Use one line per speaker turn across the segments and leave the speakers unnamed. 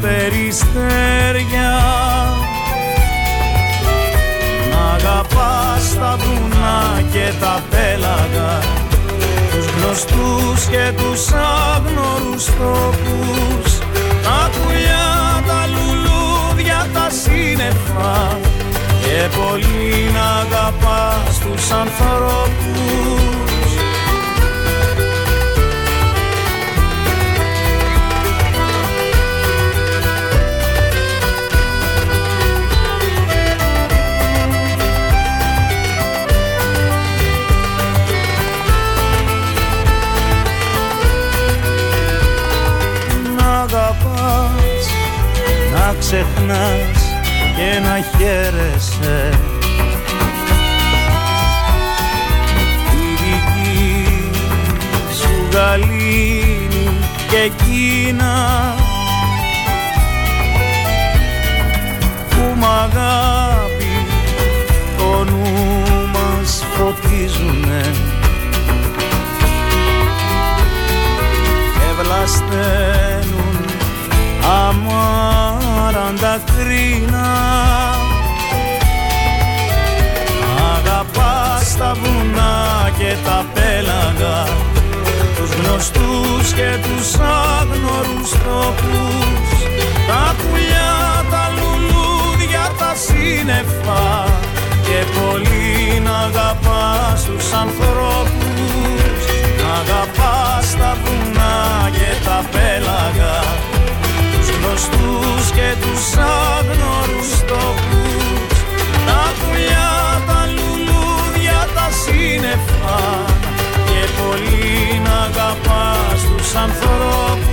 περιστέρια. Να αγαπάς τα βουνά και τα πέλαγα Τους γνωστούς και τους άγνωρους τόπους.
Τα πουλιά, τα λουλούδια, τα σύννεφα Και πολύ
να αγαπάς τους ανθρώπους. ξεχνάς και να χαίρεσαι.
Η δική σου γαλήνη και εκείνα που
μ' αγάπη το νου μας φωτίζουνε. Ευλασταίνουν αμάραντα κρίνα Αγαπάς τα βουνά και
τα πέλαγα τους γνωστούς και τους άγνωρους τόπους, τα πουλιά, τα λουλούδια, τα σύννεφα και πολύ να αγαπάς τους ανθρώπους. Να αγαπάς τα βουνά και τα πέλαγα γνωστούς και τους αγνωριστόπους Τα πουλιά, τα λουλούδια, τα σύννεφα και πολύ να αγαπάς τους ανθρώπους.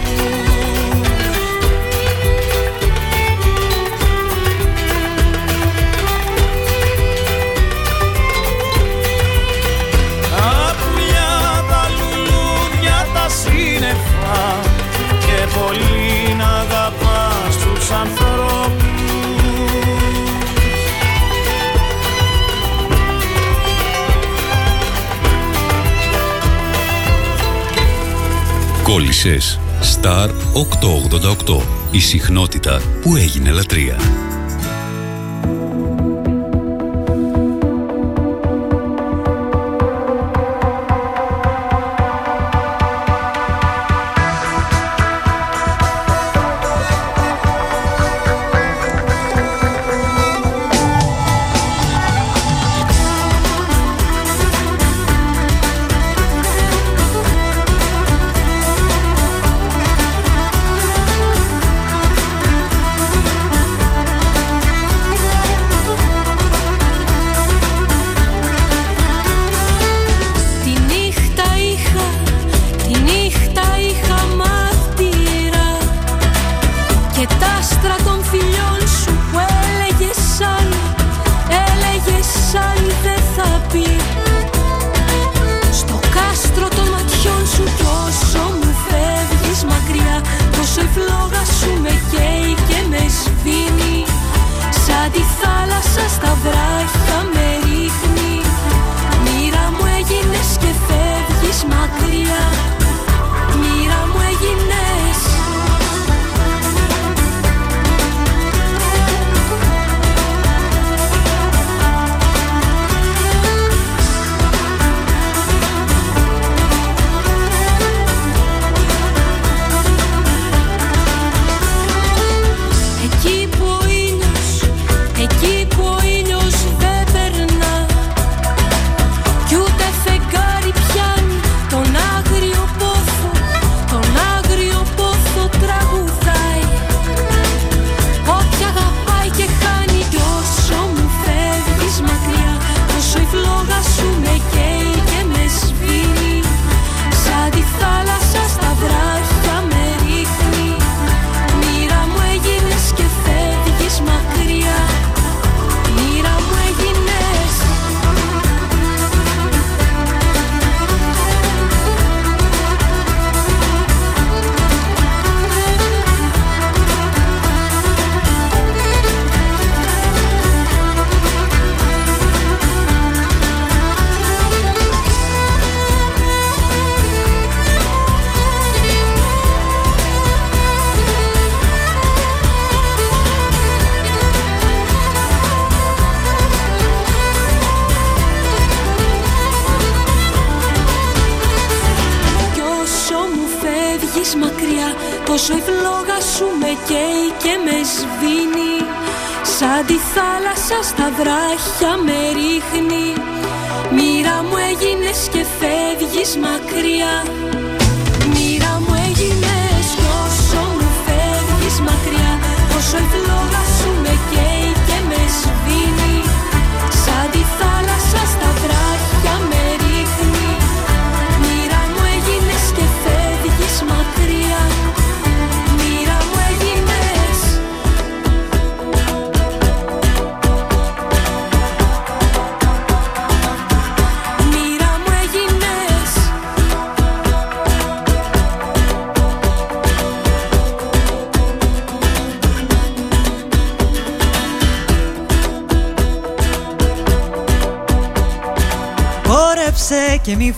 Τα τα λουλούδια, τα σύννεφα και πολύ Κόλλησες. Star 888 Η συχνότητα που έγινε λατρεία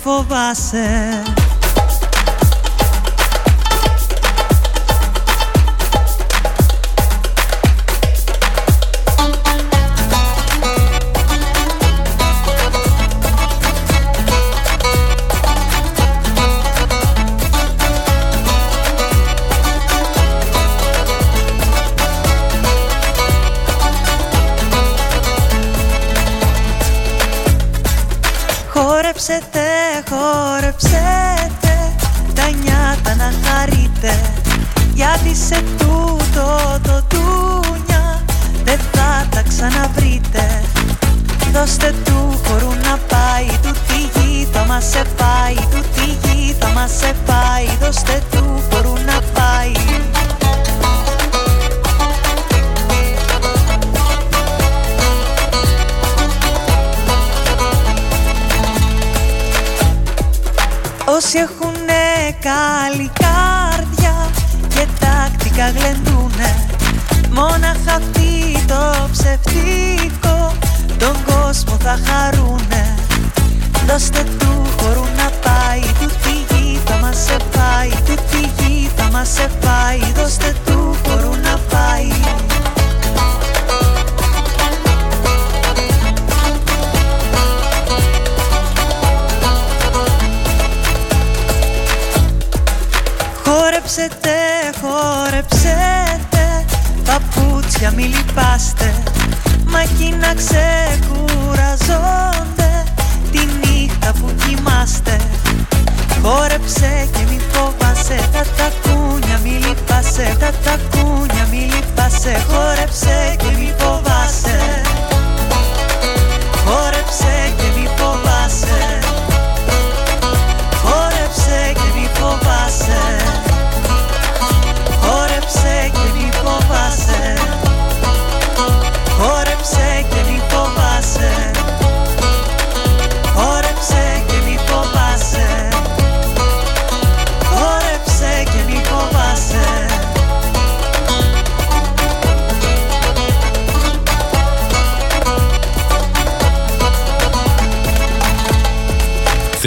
και μη μας σε πάει δώστε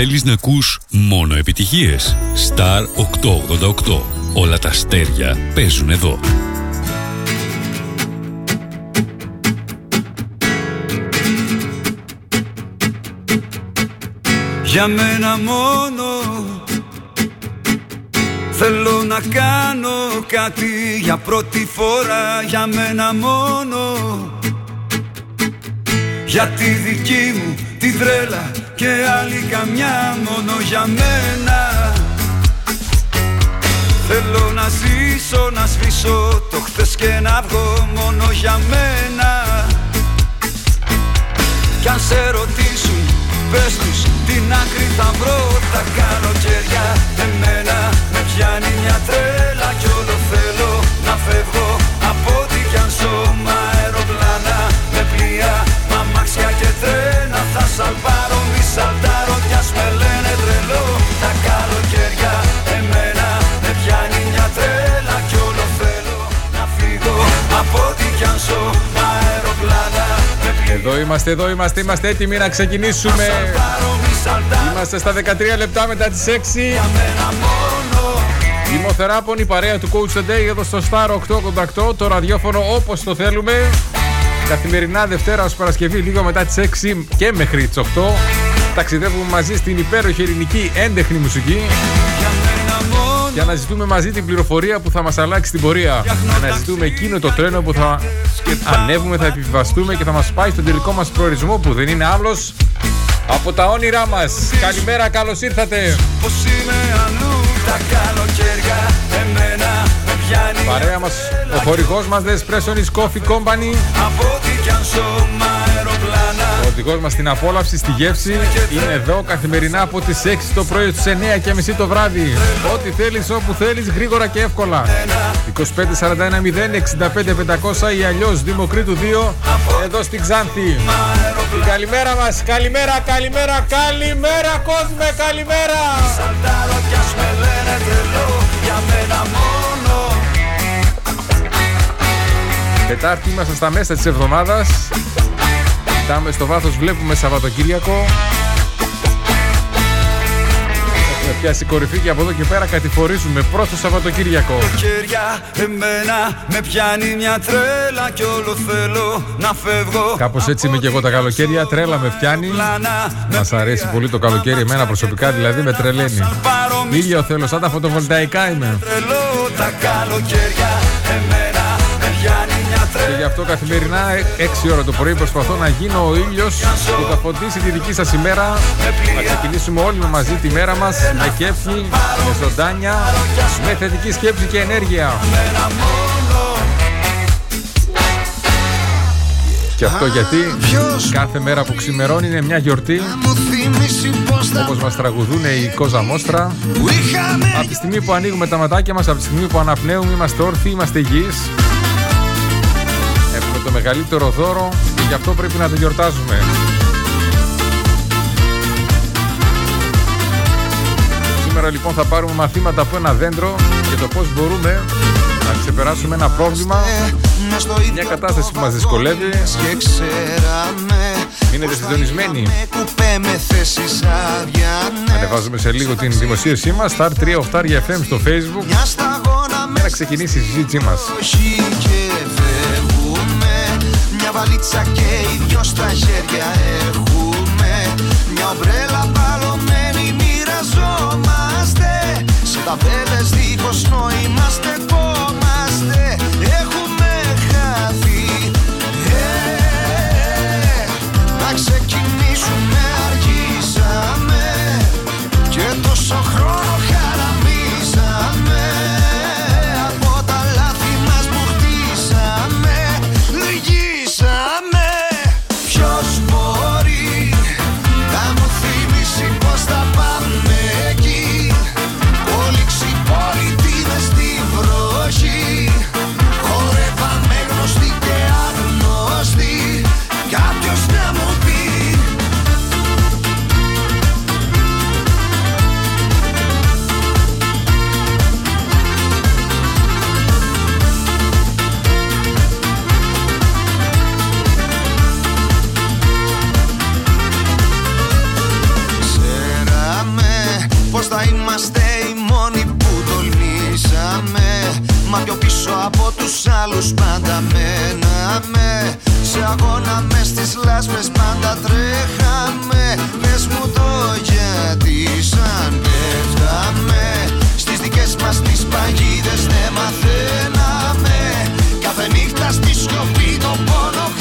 Θέλεις να ακούς μόνο επιτυχίες; Star 888. Όλα τα αστέρια παίζουν εδώ.
Για μένα μόνο Θέλω να κάνω κάτι για πρώτη φορά Για μένα μόνο Για τη δική μου τη τρέλα Και άλλη καμιά μόνο για μένα. Θέλω να ζήσω, να σβήσω το χθες και να βγω μόνο για μένα. Κι αν σε ρωτήσουν πες τους την άκρη θα βρω Τα καλοκαίρια εμένα με πιάνει μια τρέλα
Εδώ είμαστε, εδώ είμαστε, είμαστε έτοιμοι να ξεκινήσουμε. Είμαστε στα 13 λεπτά μετά τις 6. Είμαι ο Θεράπων, η παρέα του Coach Today εδώ στο Star 888, το ραδιόφωνο όπως το θέλουμε. Καθημερινά Δευτέρα ως Παρασκευή, λίγο μετά τις 6 και μέχρι τις 8. Ταξιδεύουμε μαζί στην υπέροχη ελληνική έντεχνη μουσική για να ζητούμε μαζί την πληροφορία που θα μας αλλάξει την πορεία. Για να ζητούμε εκείνο το τρένο που θα ανέβουμε, θα επιβαστούμε και θα μας πάει στον τελικό μας προορισμό που δεν είναι άλλος από τα όνειρά μας. Καλημέρα, καλώς ήρθατε.
Πως είμαι αλλού τα καλοκαίρια Εμένα με πιάνει
Παρέα μας ο χορηγός μας The Espresso is Coffee Company
Από ό,τι κι αν ζω μας αεροπλάνα
Ο οδηγός μας στην απόλαυση, στη γεύση. Είναι εδώ καθημερινά από τις 6 το πρωί στις 9 και μισή το βράδυ. Ό,τι θέλεις, όπου θέλεις, γρήγορα και εύκολα. 2541 0 65 500 ή αλλιώς Δημοκρίτου 2 Εδώ στην Ξάνθη. Την καλημέρα μας, καλημέρα, καλημέρα, καλημέρα κόσμε, καλημέρα.
Σαλτάρω κι ας με λένε τρελό Για μένα μόνο
Τετάρτη είμαστε στα μέσα της εβδομάδας Κοιτάμε στο βάθος, βλέπουμε Σαββατοκύριακο. Έχουμε πιάσει κορυφή και από εδώ και πέρα κατηφορίζουμε προς το Σαββατοκύριακο
Χέρια εμένα με πιάνει μια τρέλα Κι όλο θέλω να φεύγω.
Κάπως έτσι είμαι και εγώ τα καλοκαίρια, τρέλα με πιάνει.
Πλάνα με
Μας αρέσει πολύ το καλοκαίρι, εμένα προσωπικά δηλαδή με τρελαίνει.
Πάρω μη
Ήλιο θέλω, σαν τα φωτοβολταϊκά είμαι.
τρελό Τα καλοκαίρια εμένα. με πιάνει μια
Και
τρέλα
γι' αυτό καθημερινά 6 ώρα το πρωί προσπαθώ να γίνω ο ήλιος που θα φωτίσει τη δική σας ημέρα. Να ξεκινήσουμε όλοι μαζί τη μέρα μας με κέφι, με ζωντάνια, με θετική σκέψη και ενέργεια. Και αυτό γιατί κάθε μέρα που ξημερώνει είναι μια γιορτή
Μου θύμισε πως θα
όπως μας τραγουδούν οι Κόζα Μόστρα.
Που είχαμε
Από τη στιγμή που ανοίγουμε τα ματάκια μας, από τη στιγμή που αναπνέουμε, είμαστε όρθιοι, είμαστε υγιείς. Έχουμε το μεγαλύτερο δώρο και γι' αυτό πρέπει να το γιορτάζουμε. Σήμερα λοιπόν θα πάρουμε μαθήματα από ένα δέντρο για το πώς μπορούμε να ξεπεράσουμε ένα πρόβλημα,
μες στο ίδιο
μια κατάσταση που μας δυσκολεύει.
και ξέραμε
Μείνετε συντονισμένοι.
με κουπέ με θέσεις άδεια
Ανεβάζουμε σε λίγο την δημοσίευσή μας, Star 3 Οφτάρια FM στο Facebook,
Μια σταγόνα με
για να ξεκινήσει η συζήτησή μας
βαλίτσα και οι δυο στα χέρια έχουμε. Μια ομπρέλα παλωμένη μοιραζόμαστε. Σε ταμπέλες δίχως νόημα στεκόμαστε Έχουμε χαθεί.
Ε, Να ξεκινήσουμε αργήσαμε. Και τόσο χρόνο τους άλλους πάντα μέναμε. Σε αγώνα μες στις λάσπες πάντα τρέχαμε. Πες μου το γιατί σαν πέφταμε Στις δικές μας τις παγίδες δεν μαθαίναμε. Κάθε νύχτα στη σκοπή το πόνο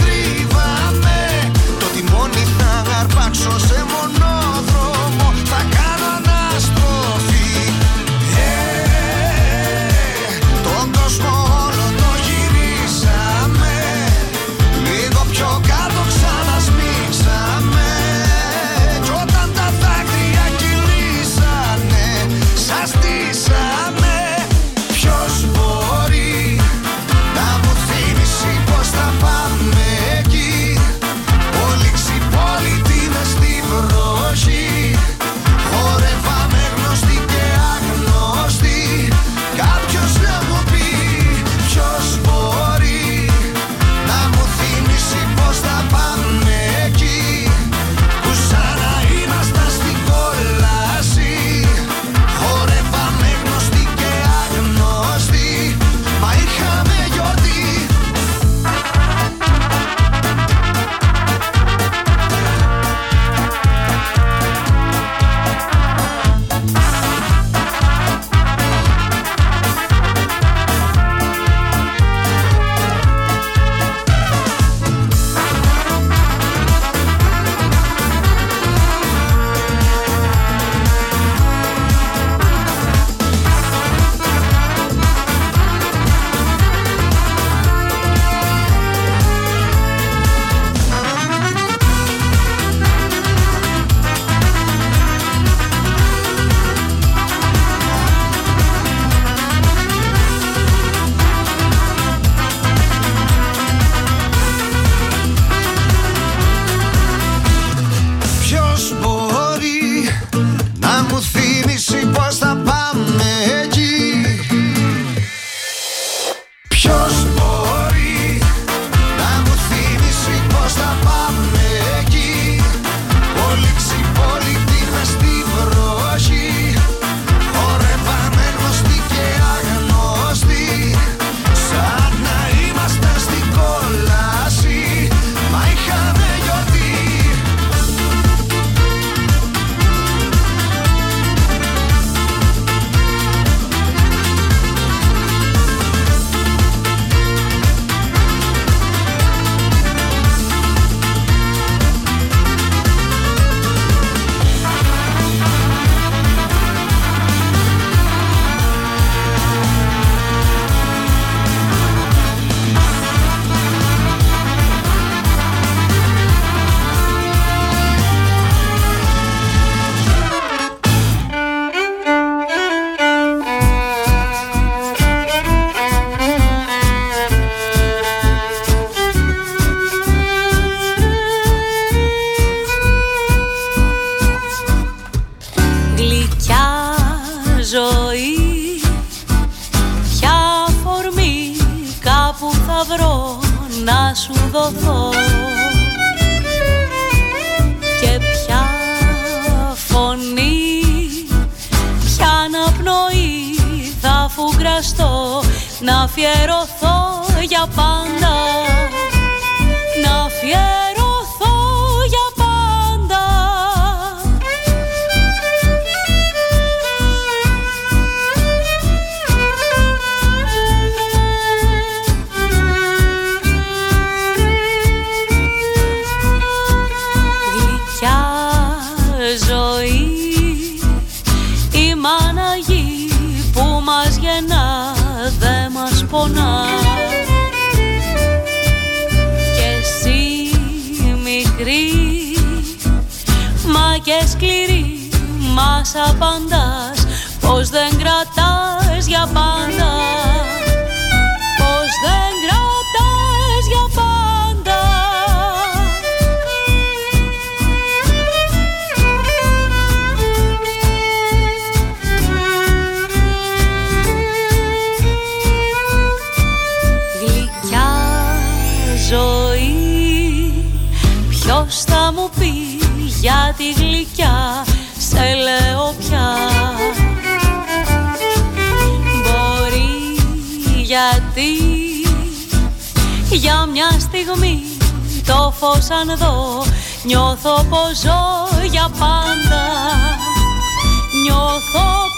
το
φως αν δω Νιώθω πως ζω για πάντα. Νιώθω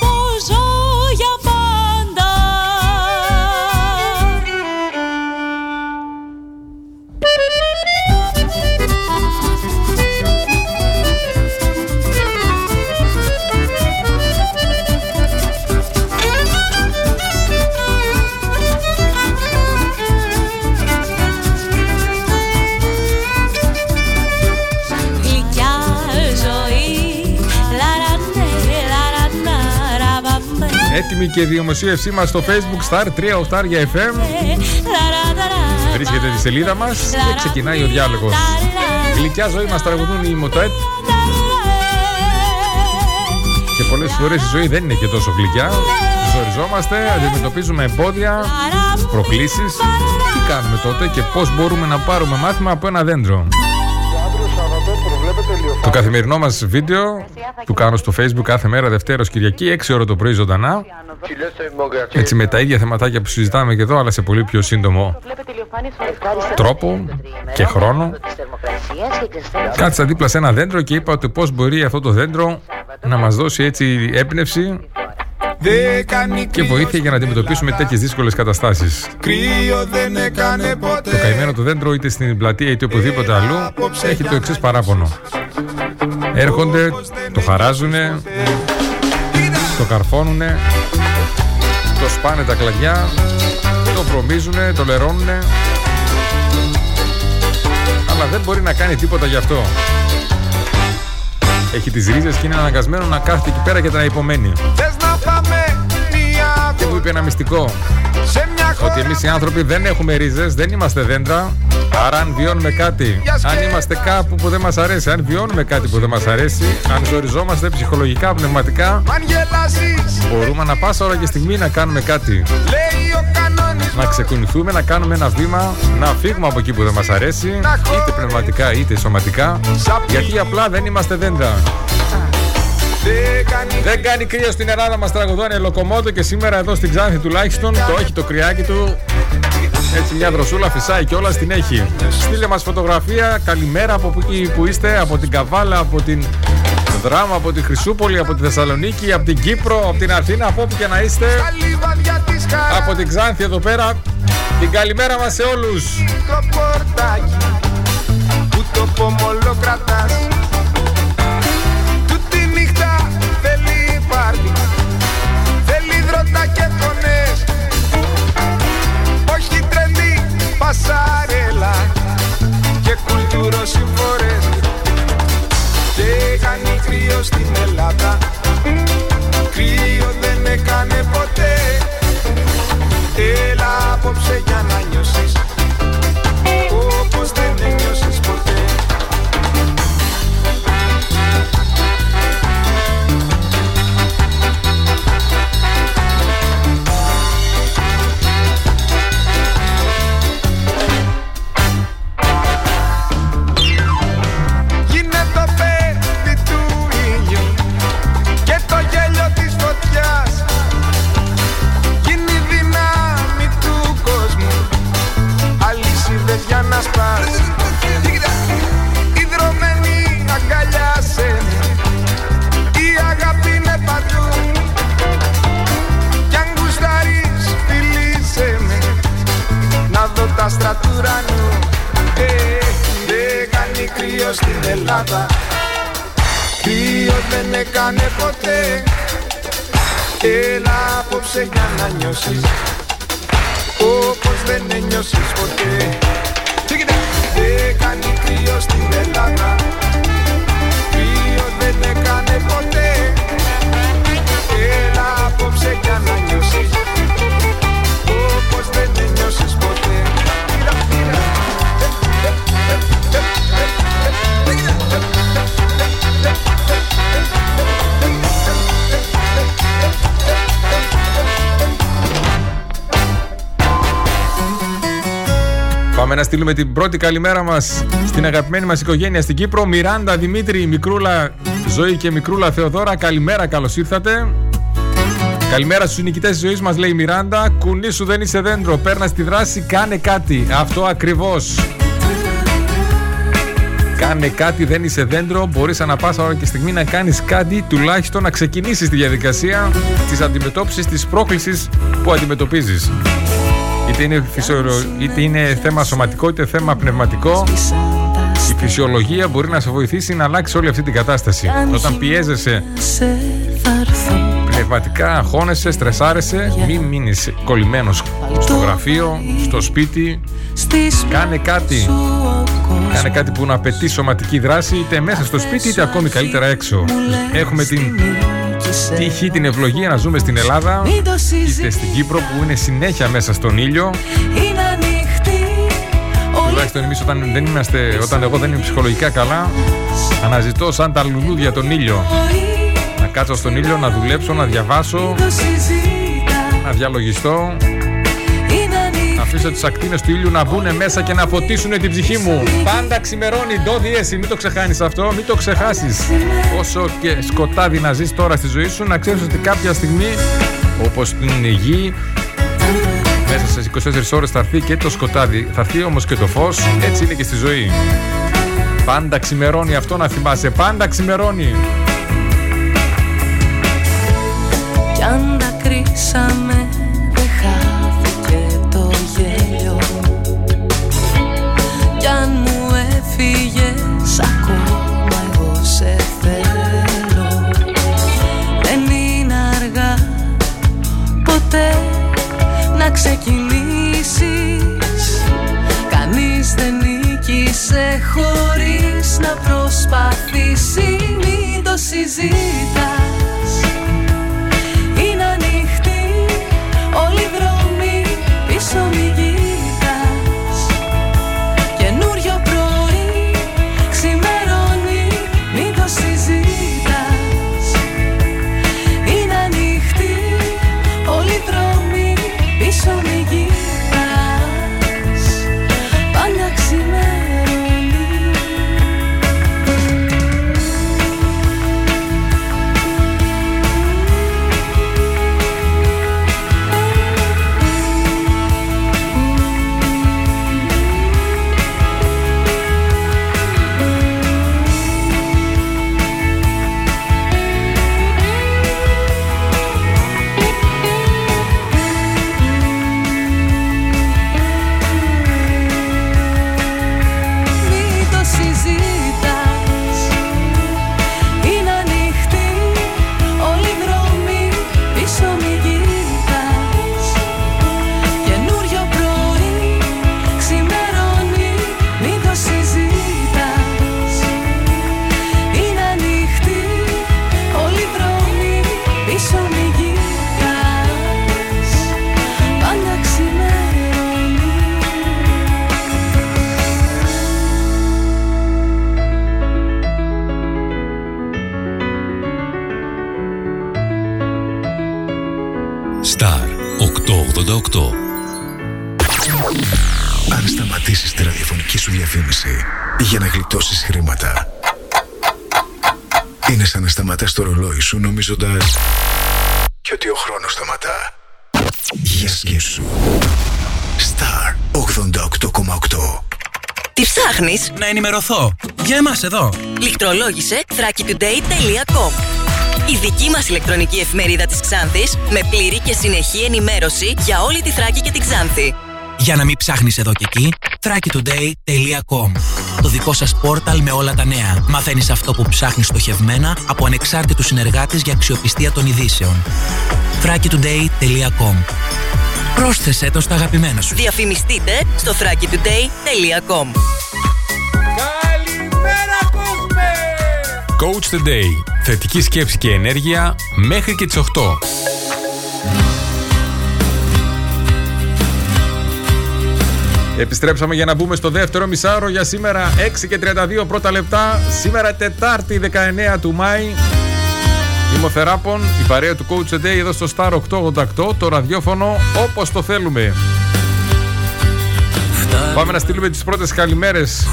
Έτοιμη και η δημοσίευσή μας στο Facebook Star 3 Star για FM. Βρίσκεται τη σελίδα μας και ξεκινάει ο διάλογος. Γλυκιά ζωή μας τραγουδούν οι Μοτέτ και πολλές φορές η ζωή δεν είναι και τόσο γλυκιά. Ζοριζόμαστε, αντιμετωπίζουμε εμπόδια, προκλήσεις. Τι κάνουμε τότε και πώς μπορούμε να πάρουμε μάθημα από ένα δέντρο. Το καθημερινό μας βίντεο που κάνω στο facebook κάθε μέρα Δευτέρα ως Κυριακή 6 ώρα το πρωί ζωντανά. Έτσι με τα ίδια θεματάκια που συζητάμε και εδώ αλλά σε πολύ πιο σύντομο τρόπο και χρόνο. Κάτσα δίπλα σε ένα δέντρο και είπα ότι πώς μπορεί αυτό το δέντρο να μας δώσει έτσι έμπνευση
Δεν κάνει
και βοήθεια για να αντιμετωπίσουμε τέτοιες δύσκολες καταστάσεις.
κρύο δεν έκανε ποτέ
Το καημένο του δέντρο είτε στην πλατεία είτε οπουδήποτε αλλού έχει το εξής παράπονο. Έρχονται, το χαράζουνε, το καρφώνουνε, το σπάνε τα κλαδιά, το βρωμίζουνε, το λερώνουνε, αλλά δεν μπορεί να κάνει τίποτα γι' αυτό. Έχει τις ρίζες και είναι αναγκασμένο να κάθεται εκεί πέρα και να υπομένει.
Θες να πάμε μια
Και μου είπε ένα μυστικό,
σε μια χώρα
ότι εμείς οι άνθρωποι δεν έχουμε ρίζες, δεν είμαστε δέντρα, άρα αν βιώνουμε κάτι, αν είμαστε κάπου που δεν μας αρέσει, αν βιώνουμε κάτι που δεν μας αρέσει, αν ζοριζόμαστε ψυχολογικά, πνευματικά,
Αν γελάσεις.
μπορούμε να πάσα ώρα και στιγμή να κάνουμε κάτι.
Λέει ο κανόνισμος.
Να ξεκουνηθούμε, να κάνουμε ένα βήμα, να φύγουμε από εκεί που δεν μας αρέσει, είτε πνευματικά είτε σωματικά, γιατί απλά δεν είμαστε δέντρα.
Δεν κάνει
Δεν κάνει κρύο στην Ελλάδα, μας τραγουδώνει Λοκομότο και σήμερα εδώ στην Ξάνθη τουλάχιστον το έχει το κρυάκι του. Έτσι μια δροσούλα φυσάει και όλα την έχει. Στείλε μας φωτογραφία, καλημέρα από εκεί που είστε, από την Καβάλα, από την Δράμα, από τη Χρυσούπολη, από τη Θεσσαλονίκη, από την Κύπρο, από την Αθήνα, από όπου και να είστε.
τα λιβαδιά της χαράς
Από την Ξάνθη εδώ πέρα. Την καλημέρα μας σε όλους.
Το πορτάκι που το κρύο στην Ελλάδα. Κρύο δεν έκανε ποτέ. Έλα απόψε για να να σπάς Ιδρωμένη αγκαλιάσέ με Η αγάπη είναι παντού Κι αν γουστάρεις φιλήσέ με Να δω τα άστρα του ουρανού Ε, Δεν κάνει κρύο στην Ελλάδα Κρύο δεν έκανε ποτέ Έλα απόψε για να νιώσεις Όπως δεν ένιωσες ποτέ. Δεν κάνει κρύο στην Ελλάδα. Κρύος δεν έκανε ποτέ. Έλα απόψε για να νιώσεις
Πάμε να στείλουμε την πρώτη καλημέρα μας στην αγαπημένη μας οικογένεια στην Κύπρο. Μιράντα, Δημήτρη, Μικρούλα, Ζωή και Μικρούλα Θεοδώρα. Καλημέρα, καλώς ήρθατε. Καλημέρα στους νικητές της ζωής μας, λέει η Μιράντα. Κουνή σου δεν είσαι δέντρο. Παίρνα στη δράση, κάνε κάτι. Αυτό ακριβώς. Κάνε κάτι, δεν είσαι δέντρο. Μπορείς ανά πάσα ώρα και στιγμή να κάνεις κάτι, τουλάχιστον να ξεκινήσεις τη διαδικασία της αντιμετώπισης της πρόκλησης που αντιμετωπίζεις. Είτε είναι, είτε είναι θέμα σωματικό, είτε θέμα πνευματικό. Η φυσιολογία μπορεί να σε βοηθήσει να αλλάξει όλη αυτή την κατάσταση. Όταν πιέζεσαι πνευματικά, αγχώνεσαι, στρεσάρεσαι, μην μείνεις κολλημένος στο γραφείο, στο σπίτι. Κάνε κάτι. Κάνε κάτι που να απαιτεί σωματική δράση, είτε μέσα στο σπίτι, είτε ακόμη καλύτερα έξω. Έχουμε την τύχη, την ευλογία να ζούμε στην Ελλάδα, είτε στην Κύπρο που είναι συνέχεια μέσα στον ήλιο. Τουλάχιστον εμείς όταν, δεν είμαστε, όταν εγώ δεν είμαι ψυχολογικά καλά, αναζητώ σαν τα λουλούδια τον ήλιο. Να κάτσω στον ήλιο, να δουλέψω, να διαβάσω, να διαλογιστώ. Να αφήσω τις ακτίνες του ήλιου να μπουν μέσα και να φωτίσουν την ψυχή μου. Πάντα ξημερώνει, ντό διέση, μην το ξεχάνεις αυτό, μην το ξεχάσεις. Όσο και σκοτάδι να ζεις τώρα στη ζωή σου, να ξέρεις ότι κάποια στιγμή, όπως την γη, μέσα σε 24 ώρες θα έρθει και το σκοτάδι, θα έρθει όμως και το φως, έτσι είναι και στη ζωή. Πάντα ξημερώνει αυτό να θυμάσαι, πάντα ξημερώνει.
Κι αν τα κρίσαμε ξεκινήσεις. Κανείς δεν νίκησε χωρίς να προσπαθήσει. Μην το συζήτας
σου νομίζοντας και ότι ο χρόνος σταματά. Για σκέψου. Star 88,8
Τι ψάχνεις;
Να ενημερωθώ. Για εμάς εδώ.
Λιχτρολόγησε thrakitoday.com Η δική μας ηλεκτρονική εφημερίδα της Ξάνθης με πλήρη και συνεχή ενημέρωση για όλη τη Θράκη και την Ξάνθη.
Για να μην ψάχνεις εδώ και εκεί, thrakitoday.com Το δικό σας πόρταλ με όλα τα νέα. Μαθαίνεις αυτό που ψάχνεις στοχευμένα από ανεξάρτητους συνεργάτες για αξιοπιστία των ειδήσεων. thrakitoday.com Πρόσθεσέ το στα αγαπημένα σου.
Διαφημιστείτε στο thrakitoday.com
Καλημέρα κόσμε! Coach the Day. Θετική σκέψη και ενέργεια μέχρι και τις 8. Επιστρέψαμε για να μπούμε στο δεύτερο μισάωρο για σήμερα 6 και 32 πρώτα λεπτά. Σήμερα Τετάρτη 19 του Μάη. Είμαι ο Θεράπων, η παρέα του Coach the Day εδώ στο Star 888, το ραδιόφωνο όπως το θέλουμε.
Φτάνει
Πάμε να στείλουμε τις πρώτες καλημέρες.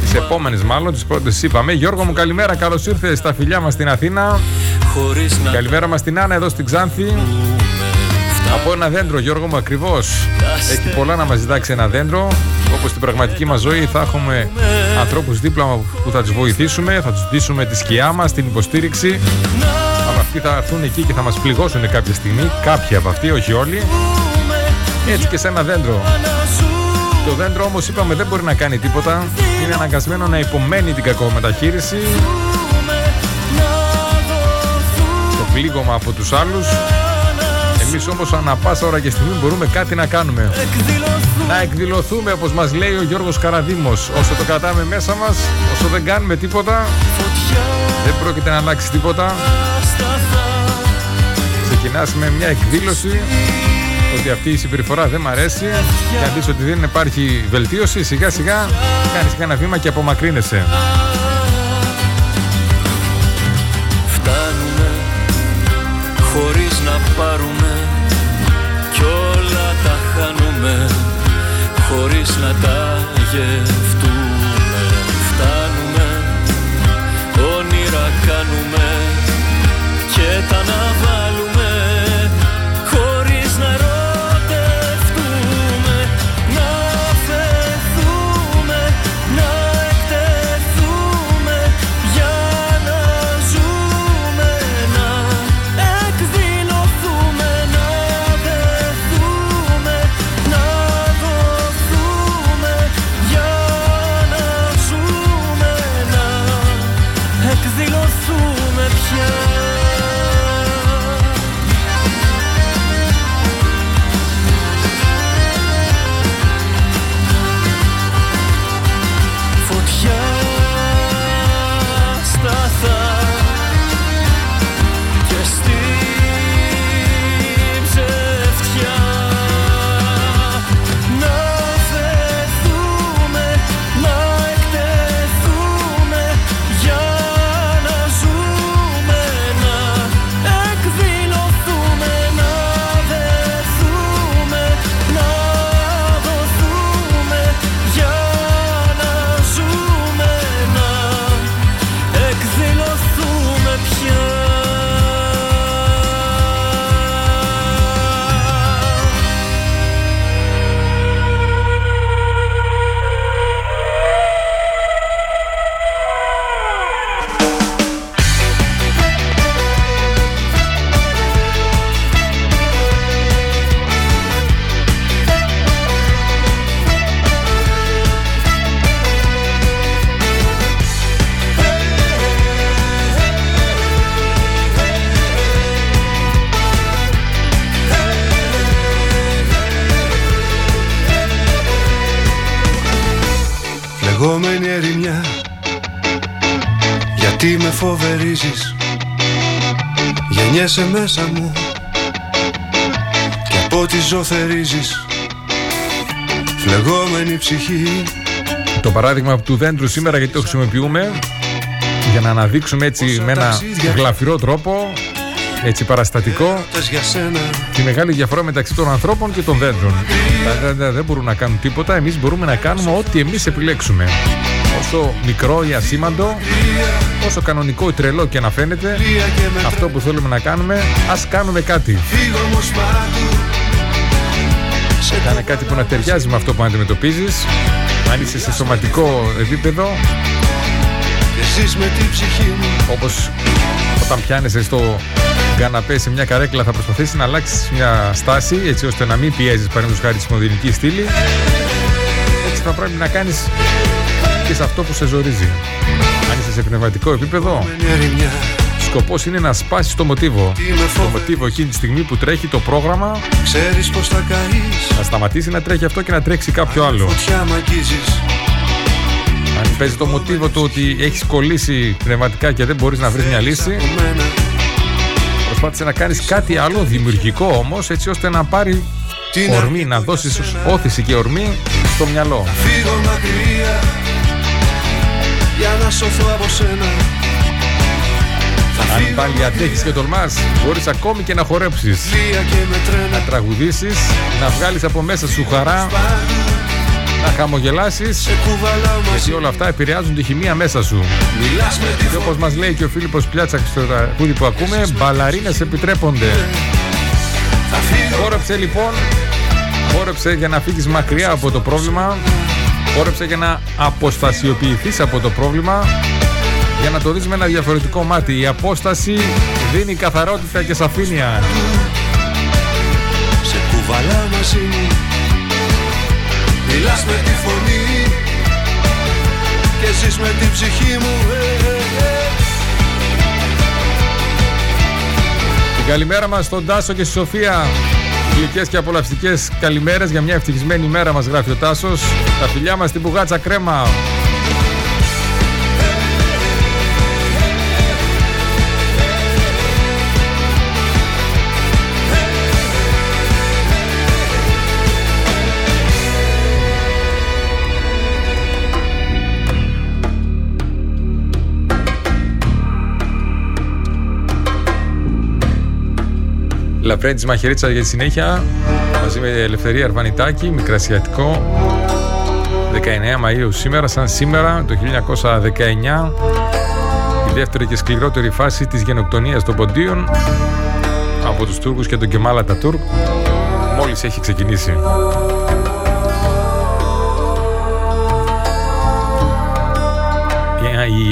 Τις επόμενες, μάλλον. Τις πρώτες είπαμε. Γιώργο μου, καλημέρα. Καλώς ήρθες στα φιλιά μας στην Αθήνα. Καλημέρα μας στην Άννα εδώ στην Ξάνθη. Από ένα δέντρο, Γιώργο μου, ακριβώς. Έχει πολλά να μας διδάξει ένα δέντρο. Όπως στην πραγματική μας ζωή, θα έχουμε ανθρώπους δίπλα που θα τους βοηθήσουμε, θα τους δείσουμε τη σκιά μας, την υποστήριξη. Αλλά αυτοί θα έρθουν εκεί και θα μας πληγώσουν κάποια στιγμή. Κάποιοι από αυτοί, όχι όλοι. Έτσι και σε ένα δέντρο. Το δέντρο όμως είπαμε δεν μπορεί να κάνει τίποτα. Είναι αναγκασμένο να υπομένει την κακομεταχείριση. Το πλήγωμα από τους άλλους. Εμείς όμως ανά πάσα ώρα και στιγμή μπορούμε κάτι να κάνουμε. Να εκδηλωθούμε όπως μας λέει ο Γιώργος Καραδίμος. Όσο το κρατάμε μέσα μας, όσο δεν κάνουμε τίποτα, δεν πρόκειται να αλλάξει τίποτα. Ξεκινάς με μια εκδήλωση ότι αυτή η συμπεριφορά δεν μ' αρέσει και αν δεις ότι δεν υπάρχει βελτίωση, σιγά σιγά κάνεις ένα βήμα και απομακρύνεσαι.
Χωρίς να τα γευτούμε. Φτάνουμε, όνειρα κάνουμε και τα αναβάλουμε
Γεννιέσαι μέσα μου Και από ό,τι ζω θερίζεις Φλεγόμενη ψυχή
Το παράδειγμα του δέντρου σήμερα γιατί το χρησιμοποιούμε για να αναδείξουμε έτσι με ένα γλαφυρό τρόπο έτσι παραστατικό
Τες για σένα
τη μεγάλη διαφορά μεταξύ των ανθρώπων και των δέντρων. Τα δέντρα δεν μπορούν να κάνουν τίποτα, εμείς μπορούμε να κάνουμε ό,τι εμείς επιλέξουμε. Όσο μικρό ή ασήμαντο, όσο κανονικό ή τρελό και να φαίνεται, αυτό που θέλουμε να κάνουμε, ας κάνουμε κάτι.
Φύγω όμως παντού
Κάνε κάτι που να ταιριάζει με αυτό που αντιμετωπίζεις. Αν είσαι σε σωματικό επίπεδο,
Και ζεις με την ψυχή μου.
Όπως όταν πιάνεσαι στο καναπέ σε μια καρέκλα θα προσπαθήσεις να αλλάξεις μια στάση έτσι ώστε να μην πιέζεις παραδείγματος χάρη στη μοδηλική στήλη. Έτσι θα πρέπει να κάνεις και σε αυτό που σε ζορίζει. αν είσαι σε πνευματικό επίπεδο.
Με ερημιά
σκοπός είναι να σπάσεις το μοτίβο.
Τι με
το
φοβερίζεις
μοτίβο εκείνη τη στιγμή που τρέχει το πρόγραμμα
Ξέρεις πως θα καείς.
να σταματήσει να τρέχει αυτό και να τρέξει κάποιο άλλο.
Φωτιά μ' αγγίζεις.
Αν παίζει το μοτίβο του ότι έχεις κολλήσει πνευματικά και δεν μπορείς να βρεις μια λύση
Από μένα.
Προσπάθησε να κάνεις κάτι άλλο, δημιουργικό όμως, έτσι ώστε να πάρει
Τι
ορμή, να δώσεις όθηση και ορμή στο μυαλό.
Φύγω μακριά Για να σωθώ από σένα. Θα
Αν
φύγω
πάλι αντέχεις και τολμάς, μπορείς ακόμη και να χορέψεις,
μακριά και με
να
τρένα
τραγουδήσεις, να βγάλεις από μέσα σου χαρά, να χαμογελάσεις. Γιατί όλα αυτά επηρεάζουν τη χημεία μέσα σου.
Μιλάς με τη
Και όπως μας λέει και ο Φίλιππος Πλιάτσα στο τραγούδι που ακούμε, μπαλαρίνες επιτρέπονται. Χόρεψε λοιπόν, χόρεψε για να φύγεις μακριά από το πρόβλημα. Χόρεψε για να αποστασιοποιηθείς από το πρόβλημα για να το δεις με ένα διαφορετικό μάτι. Η απόσταση δίνει καθαρότητα και σαφήνεια.
Σε κουβαλά μαζί μου Μιλάς με τη φωνή Και ζεις με την ψυχή μου ε, ε, ε.
Την καλημέρα μας στον Τάσο και στη Σοφία. Γλυκές και απολαυστικές καλημέρες για μια ευτυχισμένη ημέρα μας γράφει ο Τάσος. Τα φιλιά μας στην πουγάτσα κρέμα. Λαφρέντης Μαχαιρίτσα για τη συνέχεια. Μαζί με Ελευθερία Αρβανιτάκη, Μικρασιατικό 19 Μαΐου σήμερα, σαν σήμερα το 1919 η δεύτερη και σκληρότερη φάση της γενοκτονίας των Ποντίων από τους Τούρκους και τον Κεμάλα Τουρκ μόλις έχει ξεκινήσει.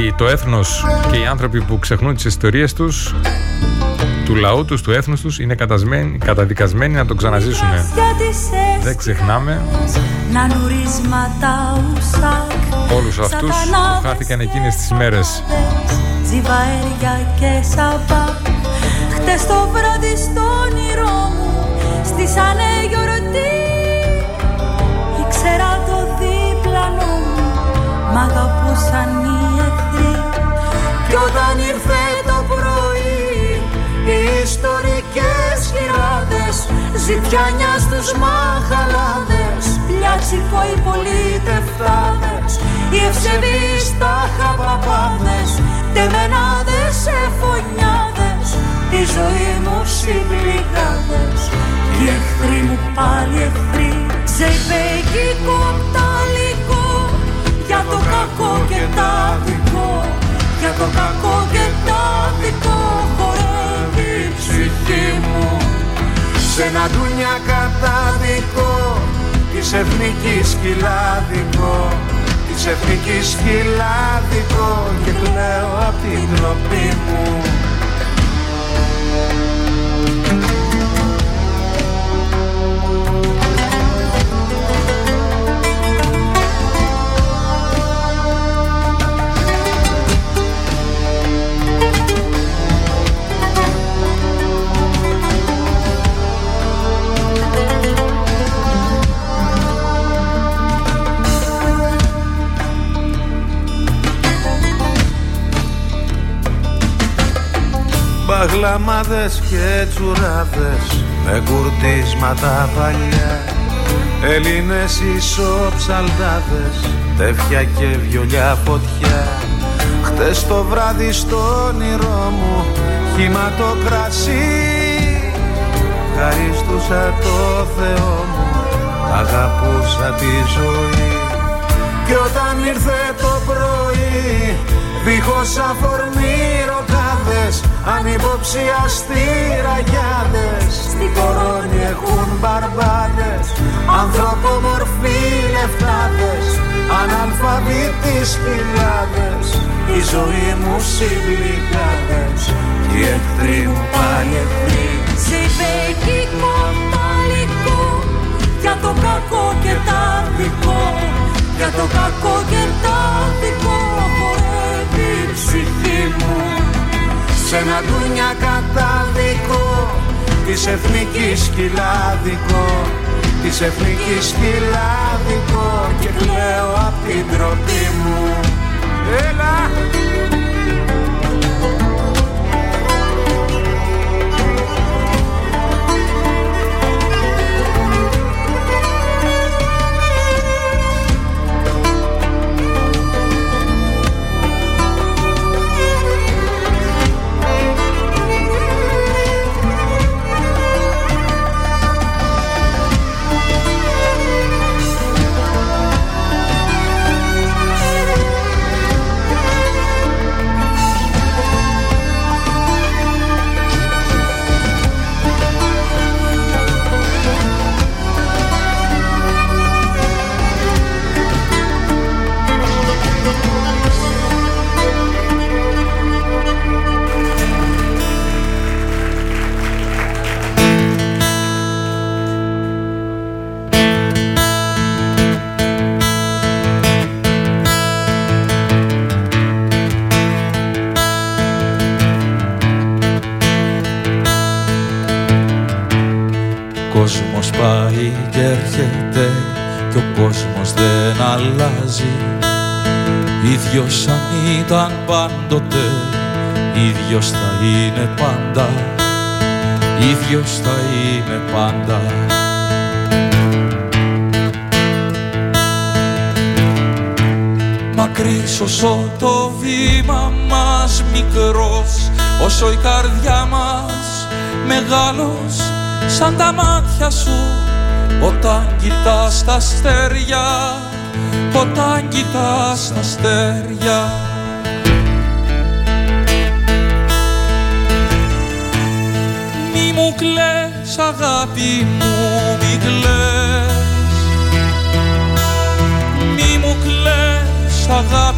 Η- Το έθνος και οι άνθρωποι που ξεχνούν τις ιστορίες τους του λαού τους, του έθνους τους είναι κατασμένοι- καταδικασμένοι να το ξαναζήσουν. Δεν ξεχνάμε
Να νουρίσματα ουσάκ
όλους αυτούς που χάθηκαν εκείνες τις μέρες.
Τζιβαέρια και σαπά Χτες το βράδυ στο όνειρό μου Στήσανε γιορτή Ήξερα το διπλανό μου Μ' αγαπούσαν οι εχθροί Κι όταν ήρθε το πρωί Οι ιστορικές χειράδες Ζητιάνια στους μαχαλάδες Πλιάτσικο οι πολίτευτάδες Οι ευσεβείς τα χαπαπάδες Τεμενάδες εφωνιάδες Η ζωή μου συμπληγάδες. Οι εχθροί μου πάλι εχθροί Ζεϊπέκικο πταλικό Για το κακό και τα δικό Για το κακό και τα δικό Χορεύει η ψυχή μου.
Σε ένα ντούνια κατάδικο Της εθνικής σκυλάδικο Της εθνικής σκυλάδικο Και κλαίω απ' την τροπή μου Μπαγλαμάδες και τσουράδες με κουρτίσματα παλιά. Έλληνες ισοψαλτάδες, τέφια και βιολιά φωτιά. Χτες το βράδυ στο όνειρό μου χύμα το κρασί. Ευχαριστούσα το Θεό μου, αγαπούσα τη ζωή. Κι όταν ήρθε το πρωί Δίχως αφορμή ροκάδες Ανυποψιαστοί ραγιάδες Στην κορώνη έχουν μπαρμπάδες Ανθρωπομορφοί λεφτάδες Αναλφαβήτοι σκυλάδες Η ζωή μου συμπληγάδες Κι οι εχθροί μου πάλι εχθροί
Ζεϊπέκικο πταλικό
Σ' ένα ντούνια κατάδικο Της εθνικής σκυλάδικο Της εθνικής σκυλάδικο Και κλαίω απ' την τροπή μου Έλα!
Πάει και έρχεται και ο κόσμος δεν αλλάζει. Ίδιος αν ήταν πάντοτε, ίδιος θα είναι πάντα. Ίδιος θα είναι πάντα. Μακρύς όσο το βήμα μας μικρός Όσο η καρδιά μας μεγάλος σαν τα μάτια σου. Όταν κοιτάς τα αστέρια όταν κοιτάς τα αστέρια. Μη μου κλαις αγάπη μου μη κλαις. Μη μου κλαις αγάπη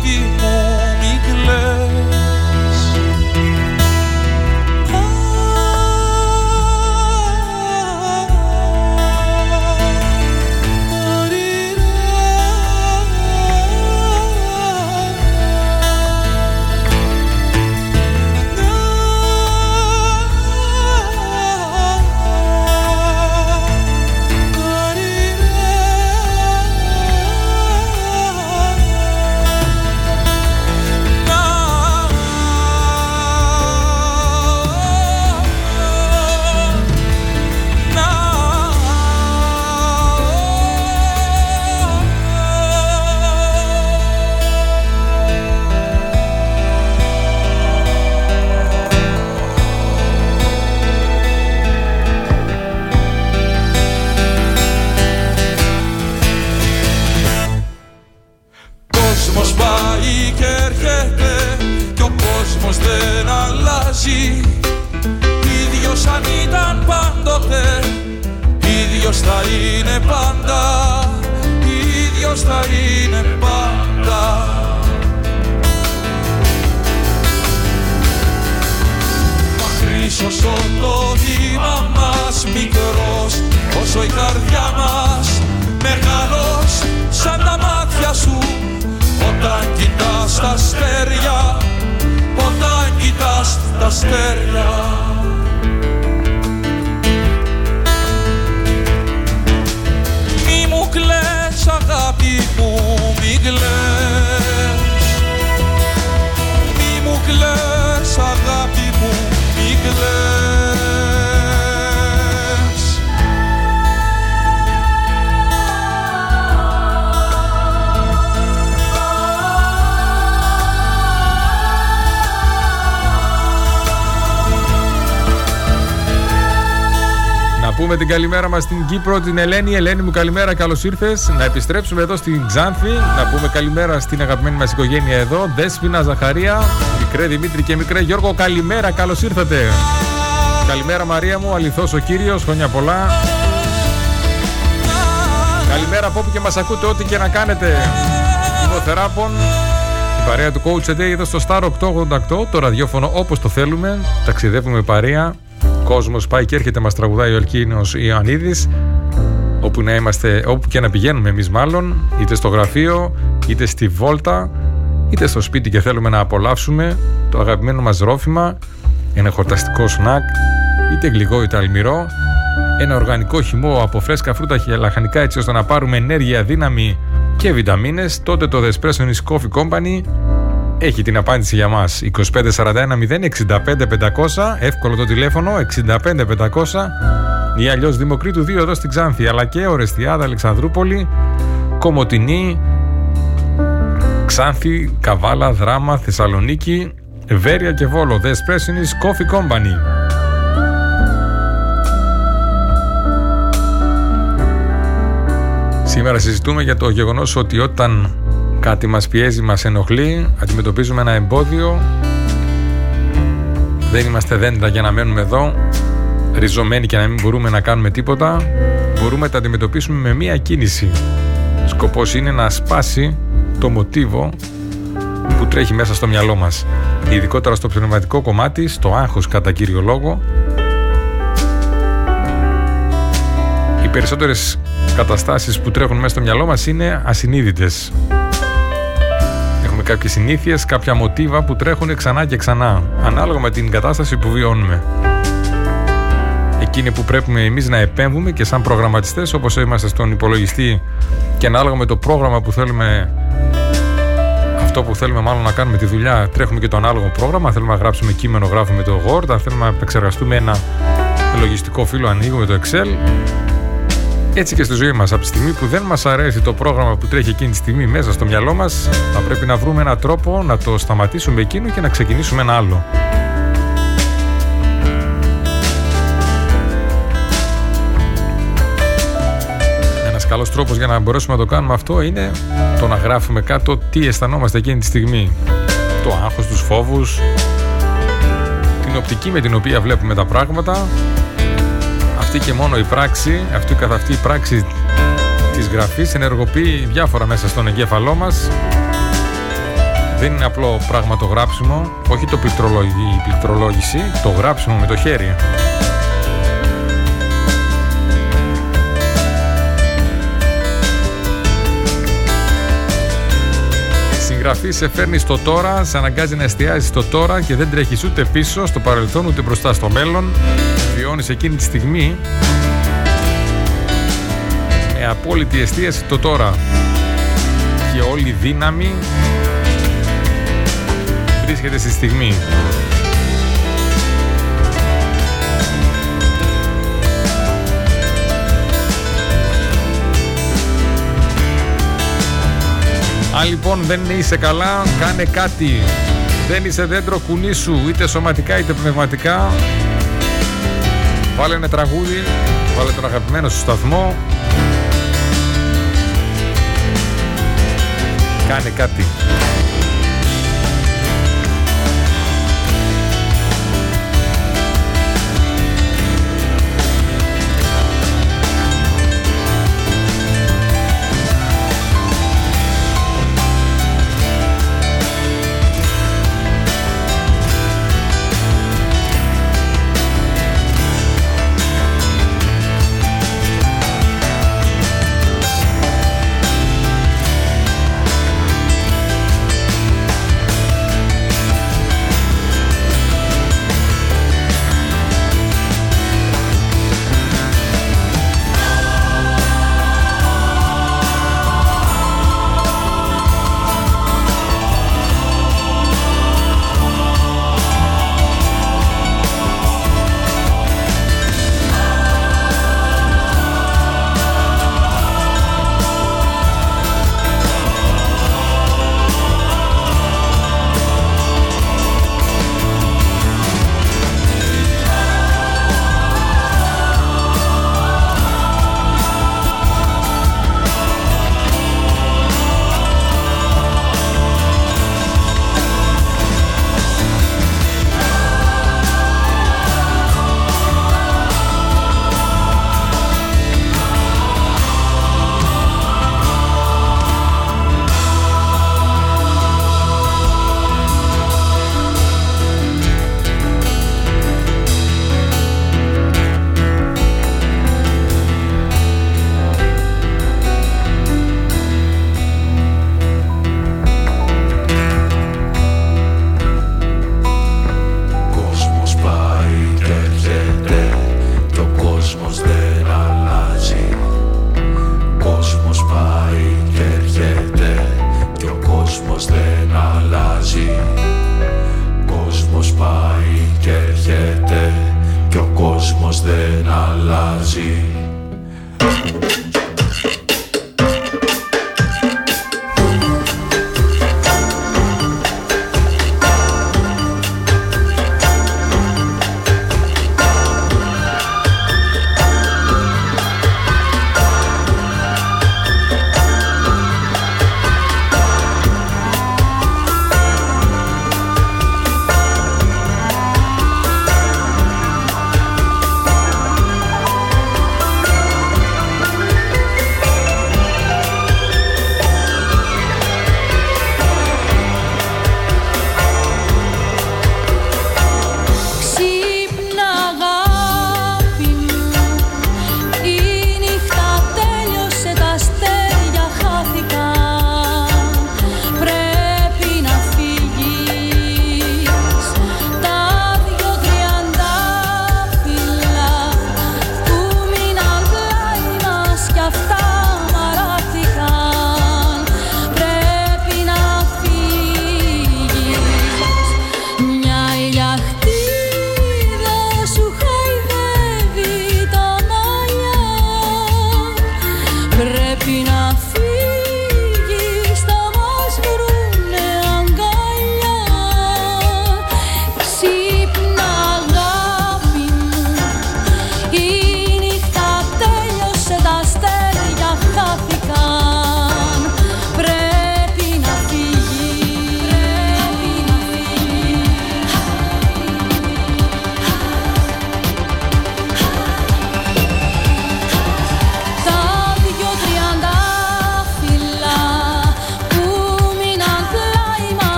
κοιτάς τα αστέρια όταν κοιτάς τα αστέρια
Να πούμε την καλημέρα μας στην Κύπρο, την Ελένη. Ελένη μου, καλημέρα, καλώς ήρθες. Να επιστρέψουμε εδώ στην Ξάνθη. Να πούμε καλημέρα στην αγαπημένη μας οικογένεια εδώ. Δέσπινα Ζαχαρία, μικρέ Δημήτρη και μικρέ Γιώργο, καλημέρα, καλώς ήρθατε. Καλημέρα Μαρία μου, αληθώς ο κύριος, χρόνια πολλά. Καλημέρα από όπου και μας ακούτε, ό,τι και να κάνετε. Δημοθεράπων, η παρέα του Coach Today εδώ στο Star 888, το ραδιόφωνο όπως το θέλουμε. Ταξιδεύουμε παρέα. Κόσμος πάει και έρχεται, μας τραγουδάει ο Ελκίνος Ιωαννίδης. Όπου, να είμαστε, όπου και να πηγαίνουμε εμείς, μάλλον, είτε στο γραφείο, είτε στη βόλτα, είτε στο σπίτι και θέλουμε να απολαύσουμε το αγαπημένο μας ρόφημα, ένα χορταστικό σνακ, είτε γλυκό είτε αλμυρό, ένα οργανικό χυμό από φρέσκα φρούτα και λαχανικά έτσι ώστε να πάρουμε ενέργεια, δύναμη και βιταμίνες, τότε το The Espresso Coffee Company έχει την απάντηση για μας. 2541 065 500 εύκολο το τηλέφωνο 65 500 ή αλλιώς Δημοκρίτου 2 εδώ στην Ξάνθη. Αλλά και Ορεστιάδα Αλεξανδρούπολη Κομωτινή Ξάνθη, Καβάλα, Δράμα, Θεσσαλονίκη Βέρεια και Βόλο. The Espresso Coffee Company. Σήμερα συζητούμε για το γεγονός ότι όταν κάτι μας πιέζει, μας ενοχλεί, αντιμετωπίζουμε ένα εμπόδιο, δεν είμαστε δέντρα για να μένουμε εδώ, ριζωμένοι και να μην μπορούμε να κάνουμε τίποτα, μπορούμε να τα αντιμετωπίσουμε με μία κίνηση. Σκοπός είναι να σπάσει το μοτίβο που τρέχει μέσα στο μυαλό μας. Ειδικότερα στο πνευματικό κομμάτι, στο άγχος κατά κύριο λόγο. Οι περισσότερες καταστάσεις που τρέχουν μέσα στο μυαλό μας είναι ασυνείδητες. Έχουμε κάποιες συνήθειες, κάποια μοτίβα που τρέχουν ξανά και ξανά, ανάλογα με την κατάσταση που βιώνουμε. εκείνη που πρέπει εμείς να επέμβουμε και σαν προγραμματιστές όπως είμαστε στον υπολογιστή και ανάλογα με το πρόγραμμα που θέλουμε αυτό που θέλουμε μάλλον να κάνουμε τη δουλειά τρέχουμε και το ανάλογο πρόγραμμα. Θέλουμε να γράψουμε κείμενο γράφουμε το Word. Αν θέλουμε να επεξεργαστούμε ένα λογιστικό φύλλο ανοίγουμε το Excel έτσι και στη ζωή μας, από τη στιγμή που δεν μας αρέσει το πρόγραμμα που τρέχει εκείνη τη στιγμή μέσα στο μυαλό μας, θα πρέπει να βρούμε έναν τρόπο να το σταματήσουμε εκείνο και να ξεκινήσουμε ένα άλλο. Ένας καλός τρόπος για να μπορέσουμε να το κάνουμε αυτό είναι το να γράφουμε κάτω τι αισθανόμαστε εκείνη τη στιγμή. Το άγχος, τους φόβους, την οπτική με την οποία βλέπουμε τα πράγματα αυτή και μόνο η πράξη, αυτή καθ' αυτή η πράξη της γραφής ενεργοποιεί διάφορα μέσα στον εγκέφαλό μας. Δεν είναι απλό πράγμα το γράψιμο, όχι το η πληκτρολόγηση, το γράψιμο με το χέρι. Συγγραφή σε φέρνει στο τώρα, σε αναγκάζει να εστιάζει στο τώρα και δεν τρέχεις ούτε πίσω, στο παρελθόν, ούτε μπροστά στο μέλλον. Βιώνεις εκείνη τη στιγμή με απόλυτη εστίαση το τώρα. Και όλη η δύναμη βρίσκεται στη στιγμή. Αν λοιπόν δεν είσαι καλά, κάνε κάτι. Δεν είσαι δέντρο κουνήσου, είτε σωματικά είτε πνευματικά. Βάλε ένα τραγούδι, βάλε τον αγαπημένο σου σταθμό. Κάνε κάτι.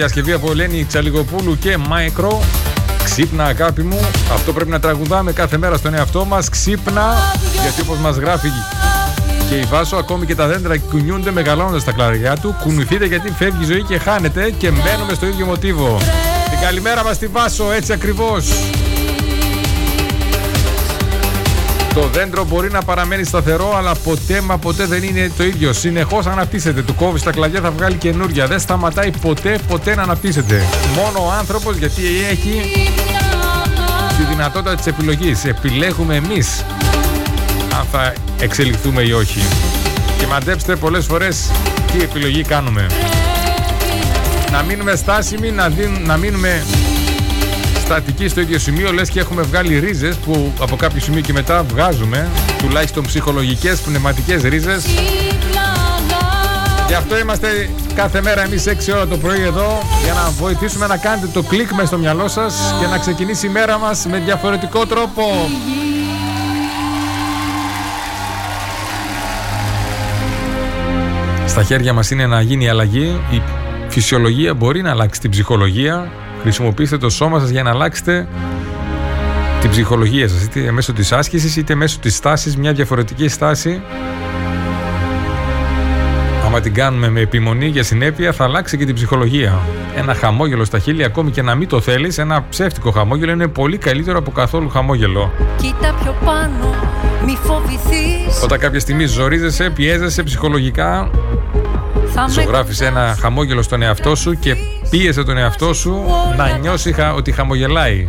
Διασκευή από Ελένη Τσαλιγοπούλου και Μάικρο. Ξύπνα αγάπη μου. Αυτό πρέπει να τραγουδάμε κάθε μέρα στον εαυτό μας. Ξύπνα, γιατί όπως μας γράφει και η Βάσο, ακόμη και τα δέντρα κουνιούνται μεγαλώνοντας τα κλαριά του. Κουνηθείτε γιατί φεύγει η ζωή και χάνεται και μένουμε στο ίδιο μοτίβο. Την καλημέρα μας στη Βάσο, έτσι ακριβώς. Το δέντρο μπορεί να παραμένει σταθερό, αλλά ποτέ μα ποτέ δεν είναι το ίδιο. Συνεχώς αναπτύσσεται. Του κόβεις τα κλαδιά, θα βγάλει καινούρια. Δεν σταματάει ποτέ, ποτέ να αναπτύσσεται. Μόνο ο άνθρωπος, γιατί έχει τη δυνατότητα της επιλογής. Επιλέγουμε εμείς αν θα εξελιχθούμε ή όχι. Και μαντέψτε πολλές φορές τι επιλογή κάνουμε. Να μείνουμε στάσιμοι, να, δίνουμε, να μείνουμε στατικοί στο ίδιο σημείο, λες και έχουμε βγάλει ρίζες που από κάποιο σημείο και μετά βγάζουμε, τουλάχιστον ψυχολογικές, πνευματικές ρίζες. Γι' αυτό είμαστε κάθε μέρα εμείς 6 ώρα το πρωί εδώ για να βοηθήσουμε να κάνετε το κλικ μες στο μυαλό σας και να ξεκινήσει η μέρα μας με διαφορετικό τρόπο. Στα χέρια μας είναι να γίνει η αλλαγή. Η φυσιολογία μπορεί να αλλάξει την ψυχολογία. Χρησιμοποιήστε το σώμα σας για να αλλάξετε την ψυχολογία σας. Είτε μέσω της άσκησης είτε μέσω της στάσης, μια διαφορετική στάση. Άμα την κάνουμε με επιμονή για συνέπεια θα αλλάξει και την ψυχολογία. Ένα χαμόγελο στα χείλη, ακόμη και να μην το θέλεις, ένα ψεύτικο χαμόγελο είναι πολύ καλύτερο από καθόλου χαμόγελο.
Κοίτα πιο πάνω, μη φοβηθείς
Όταν κάποια στιγμή ζορίζεσαι, πιέζεσαι ψυχολογικά,
Θα με
ζωγράφησε ένα χαμόγελο στον εαυτό σου και πίεσε τον εαυτό σου να νιώσει χα- ότι χαμογελάει.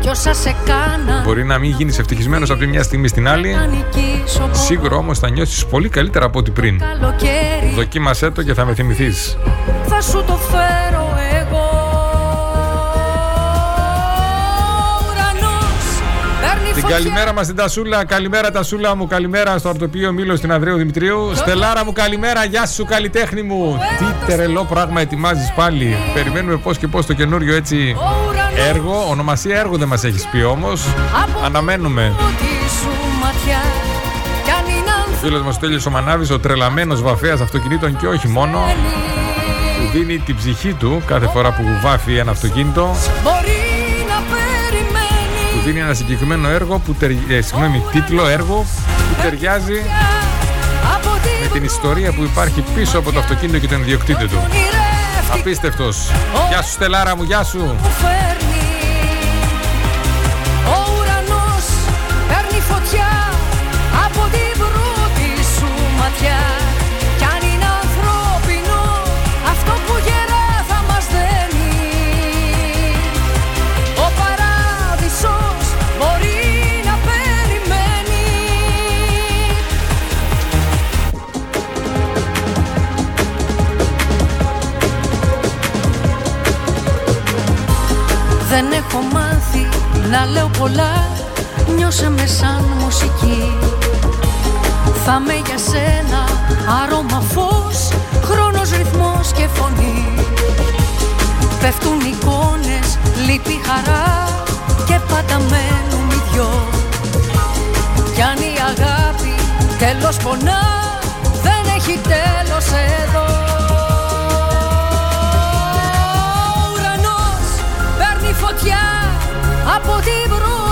κι όσα σε κάνα
Μπορεί να μην γίνεις ευτυχισμένος από τη μια στιγμή στην άλλη.
Να νικήσω
Σίγουρα όμως θα νιώσεις πολύ καλύτερα από ό,τι πριν.
καλοκαίρι
Δοκίμασέ το και θα με θυμηθείς.
Θα σου το φέρω
Την
φωτιά
καλημέρα μας στην Τασούλα. Καλημέρα, Τασούλα μου. Καλημέρα στο αρτοπείο Μήλος στην Ανδρέου Δημητρίου. Στελάρα μου, καλημέρα. Γεια σου, καλλιτέχνη μου. Τι τερελό πράγμα ετοιμάζεις πάλι. Περιμένουμε πώς και πώς το καινούριο έτσι έργο. Ονομασία έργο δεν μας έχεις πει όμως. Αναμένουμε.
Τη σου ματιά κι αν είναι
Ο φίλος μας Τέλειο ο Μανάβης, ο τρελαμένος βαφέας αυτοκινήτων και όχι μόνο. Που δίνει την ψυχή του κάθε φορά που βάφει ένα αυτοκίνητο.
μπορείς να περιμένει
Που δίνει ένα συγκεκριμένο έργο που τερ... ε, συγγνώμη, τίτλο έργο που ταιριάζει
από τη
με την ιστορία που υπάρχει πίσω από το αυτοκίνητο και τον ιδιοκτήτη του. Απίστευτος. Γεια σου Στελάρα μου, γεια σου.
που φέρνει Ο ουρανός παίρνει φωτιά από την να λέω πολλά Νιώσε με σαν μουσική. Θα με για σένα άρωμα φως Χρόνος, ρυθμός και φωνή. Πέφτουν εικόνες, λύπη χαρά Και πάντα μένουν οι δυο. Κι αν η αγάπη τέλος πονά Δεν έχει τέλος εδώ. Ο ουρανός παίρνει φωτιά από την πρώτη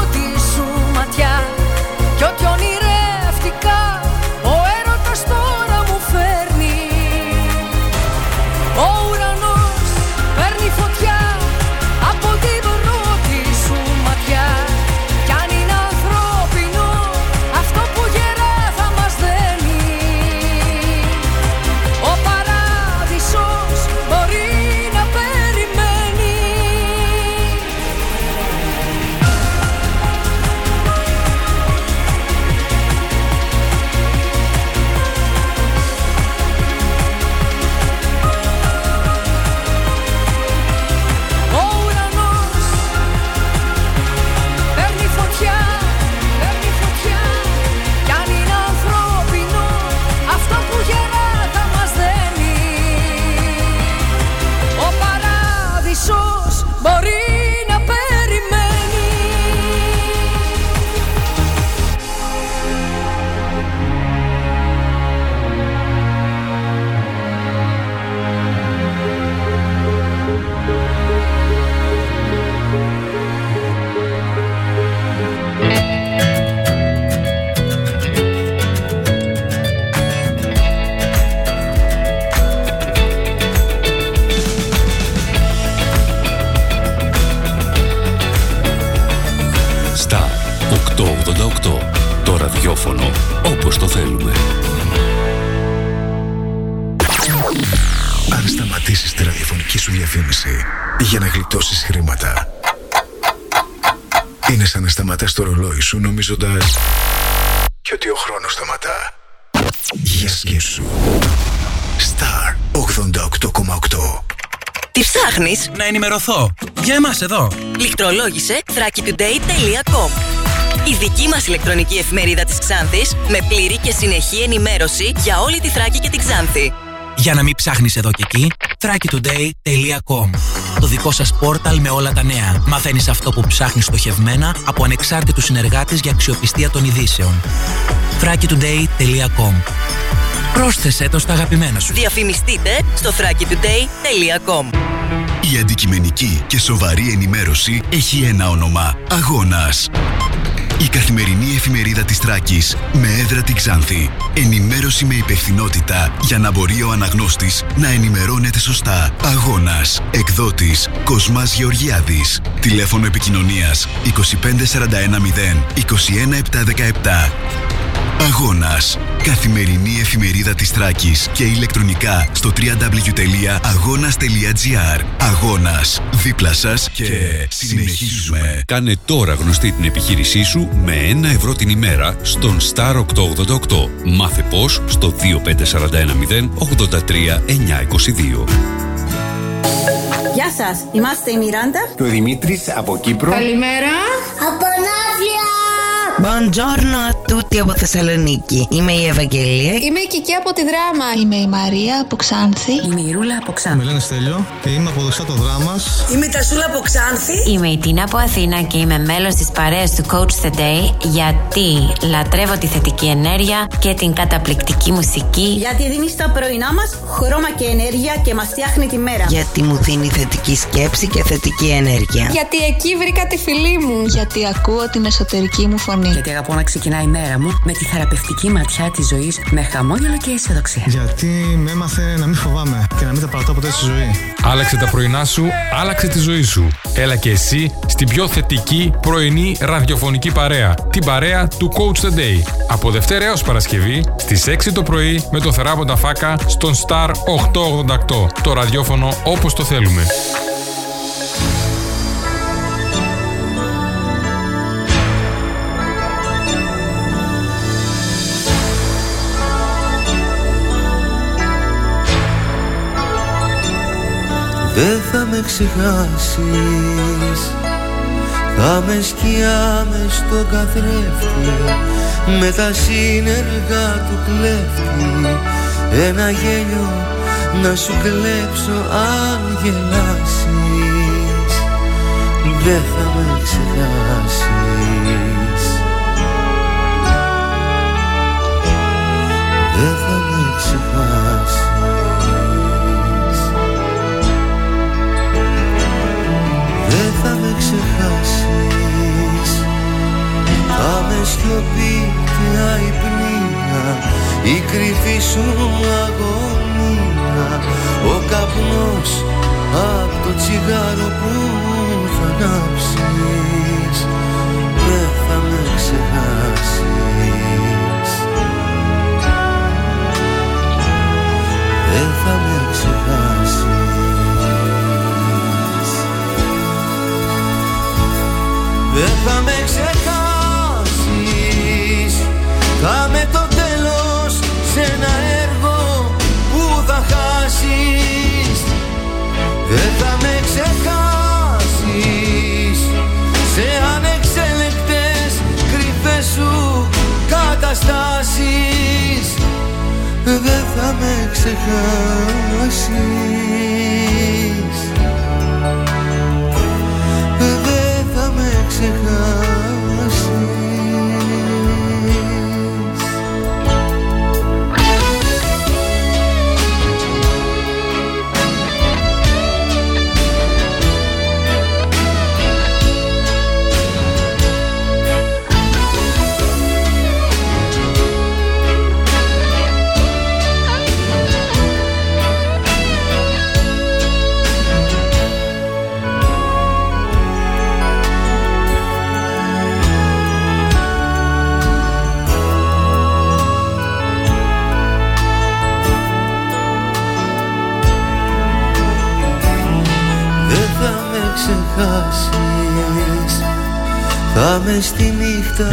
τη ραδιοφωνική σου διαφήμιση για να γλιτώσεις χρήματα. Είναι σαν να σταματάς το ρολόι σου νομίζοντας και ότι ο χρόνος σταματά. Για σκέψου. Star 88,8
Τι ψάχνεις;
Να ενημερωθώ. Για εμάς εδώ.
Λιχτρολόγησε thrakitoday.com Η δική μας ηλεκτρονική εφημερίδα της Ξάνθης με πλήρη και συνεχή ενημέρωση για όλη τη Θράκη και την Ξάνθη.
Για να μην ψάχνεις εδώ και εκεί, thrakitoday.com Το δικό σας πόρταλ με όλα τα νέα. Μαθαίνεις αυτό που ψάχνεις στοχευμένα από ανεξάρτητους συνεργάτες για αξιοπιστία των ειδήσεων. thrakitoday.com Πρόσθεσέ το στα αγαπημένα σου.
Διαφημιστείτε στο thrakitoday.com
Η αντικειμενική και σοβαρή ενημέρωση έχει ένα όνομα. Αγώνας. Η καθημερινή εφημερίδα της Τράκης με έδρα την Ξάνθη. Ενημέρωση με υπευθυνότητα για να μπορεί ο αναγνώστης να ενημερώνεται σωστά. Αγώνας. Εκδότης Κοσμάς Γεωργιάδης. Τηλέφωνο επικοινωνίας 25410 21717. Αγώνας. Καθημερινή εφημερίδα της Τράκης και ηλεκτρονικά στο www.agonas.gr Αγώνας. Δίπλα σας και συνεχίζουμε.
Κάνε τώρα γνωστή την επιχείρησή σου με 1 ευρώ την ημέρα στον Star 888. Μάθε πώς στο 25410 83 922.
Γεια σας, είμαστε η Μιράντα
Και ο Δημήτρης από Κύπρο.
Καλημέρα
Από Ναύλια!
Buongiorno a tutti από Θεσσαλονίκη. Είμαι η Ευαγγελία.
Είμαι η Κική από τη Δράμα
Είμαι η Μαρία από Ξάνθη.
Είμαι η Ρούλα από Ξάνθη.
Με λένε Στέλιο και είμαι από Δοξάτο Δράμας.
Είμαι η Τασούλα από Ξάνθη.
Είμαι η Τίνα από Αθήνα και είμαι μέλος της παρέας του Coach the Day γιατί λατρεύω τη θετική ενέργεια και την καταπληκτική μουσική.
Γιατί δίνει στα πρωινά μας χρώμα και ενέργεια και μας φτιάχνει τη μέρα
Γιατί μου δίνει θετική σκέψη και θετική ενέργεια.
Γιατί εκεί βρήκα τη φιλή μου
Γιατί ακούω την εσωτερική μου φωνή.
Γιατί αγαπώ να ξεκινάει η μέρα μου με τη θεραπευτική ματιά της ζωής με χαμόγελο και αισιοδοξία.
Γιατί με έμαθε να μην φοβάμαι και να μην τα παρατώ ποτέ στη ζωή.
Άλλαξε τα πρωινά σου, άλλαξε τη ζωή σου. Έλα και εσύ στην πιο θετική πρωινή ραδιοφωνική παρέα. Την παρέα του Coach the Day. Από Δευτέρα έως Παρασκευή στις 6 το πρωί με το θεράποντα φάκα στον Star 888. Το ραδιόφωνο όπως το θέλουμε.
Δεν θα με ξεχάσεις. Θα με σκιά μες στο καθρέφτη. Με τα σύνεργα του κλέφτη. Ένα γέλιο να σου κλέψω αν γελάσεις. Δεν θα με ξεχάσεις. Δεν θα με ξεχάσεις Θα με σιωπή και αϊπνία Η κρυφή σου αγωνία. Ο καπνός απ' το τσιγάρο που θα ανάψεις Δεν θα με ξεχάσεις. Δεν θα με ξεχάσεις. Δεν θα με ξεχάσεις Θα με το τέλος σε ένα έργο που θα χάσεις. Δεν θα με ξεχάσεις. Σε ανεξέλεκτες κρυφές σου καταστάσεις. Δεν θα με ξεχάσεις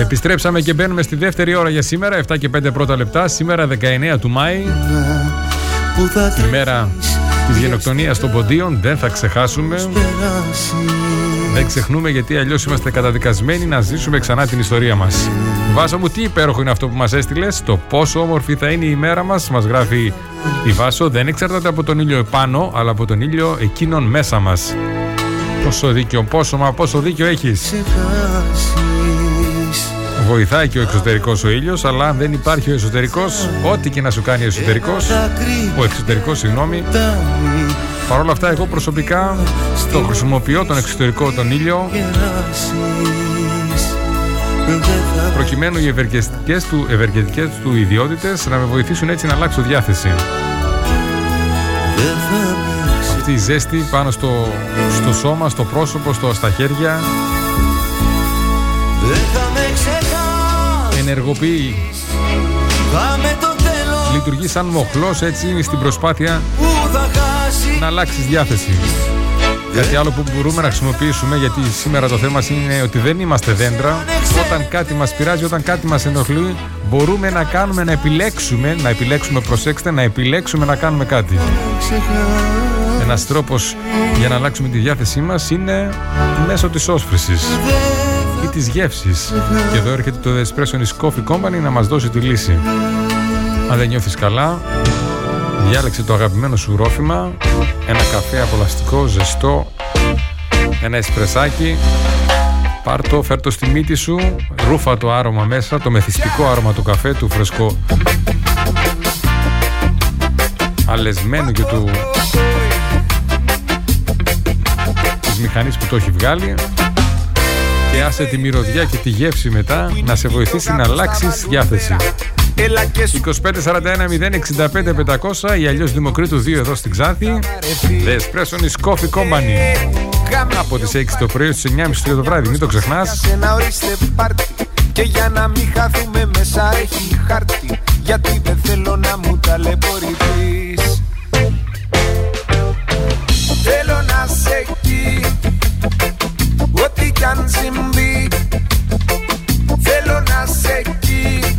Επιστρέψαμε και μπαίνουμε στη δεύτερη ώρα για σήμερα, 7 και 5 πρώτα λεπτά. Σήμερα 19 του Μάη,
που θα
η μέρα της γενοκτονίας των ποντίων. Δεν θα ξεχάσουμε. Δεν ξεχνούμε γιατί αλλιώς είμαστε καταδικασμένοι να ζήσουμε ξανά την ιστορία μας. Βάσο μου, τι υπέροχο είναι αυτό που μας έστειλες. Το πόσο όμορφη θα είναι η μέρα μας, μας γράφει η Βάσο. Δεν εξαρτάται από τον ήλιο επάνω, αλλά από τον ήλιο εκείνον μέσα μας. Πόσο δίκιο, πόσο μα, πόσο δίκιο έχεις. Βοηθάει και ο εξωτερικός ο ήλιος, αλλά αν δεν υπάρχει ο εσωτερικός, ό,τι και να σου κάνει ο εσωτερικός, ο εξωτερικός, συγγνώμη, Παρ' όλα αυτά, εγώ προσωπικά το χρησιμοποιώ τον εξωτερικό τον ήλιο. προκειμένου οι ευεργετικές του, ευεργετικές του ιδιότητες να με βοηθήσουν έτσι να αλλάξω διάθεση. Αυτή η ζέστη πάνω στο, στο σώμα, στο πρόσωπο, στο, στα χέρια ενεργοποιεί λειτουργεί σαν μοχλός έτσι στην προσπάθεια να αλλάξεις διάθεση. Κάτι άλλο που μπορούμε να χρησιμοποιήσουμε, γιατί σήμερα το θέμα είναι ότι δεν είμαστε δέντρα. Όταν κάτι μας πειράζει, όταν κάτι μας ενοχλεί, μπορούμε να κάνουμε, να επιλέξουμε, να επιλέξουμε, προσέξτε, να επιλέξουμε να κάνουμε κάτι. Ένας τρόπος για να αλλάξουμε τη διάθεσή μας είναι μέσω της όσφρησης ή της γεύσης. Και εδώ έρχεται το Espresso Coffee Company να μας δώσει τη λύση. Αν δεν νιώθεις καλά, διάλεξε το αγαπημένο σου ρόφημα, ένα καφέ απολαστικό, ζεστό, ένα εσπρεσάκι, πάρ' το, φέρ' το στη μύτη σου, ρούφα το άρωμα μέσα, το μεθυστικό άρωμα του καφέ, του φρεσκό αλεσμένου και του της μηχανής που το έχει βγάλει και άσε τη μυρωδιά και τη γεύση μετά να σε βοηθήσει να αλλάξεις διάθεση. 2541 065 ή αλλιώς Δημοκρίτου 2 εδώ στην Ξάθη. The Espresso is Coffee Company. Από τις 6 το πρωί στι 9.30 το βράδυ, μην το ξεχνάς.
Και για να μην χαθούμε μέσα έχει χάρτη Γιατί δεν θέλω να μου ταλαιπωρηθείς Θέλω να σε εκεί Ό,τι κι αν συμβεί Θέλω να σε εκεί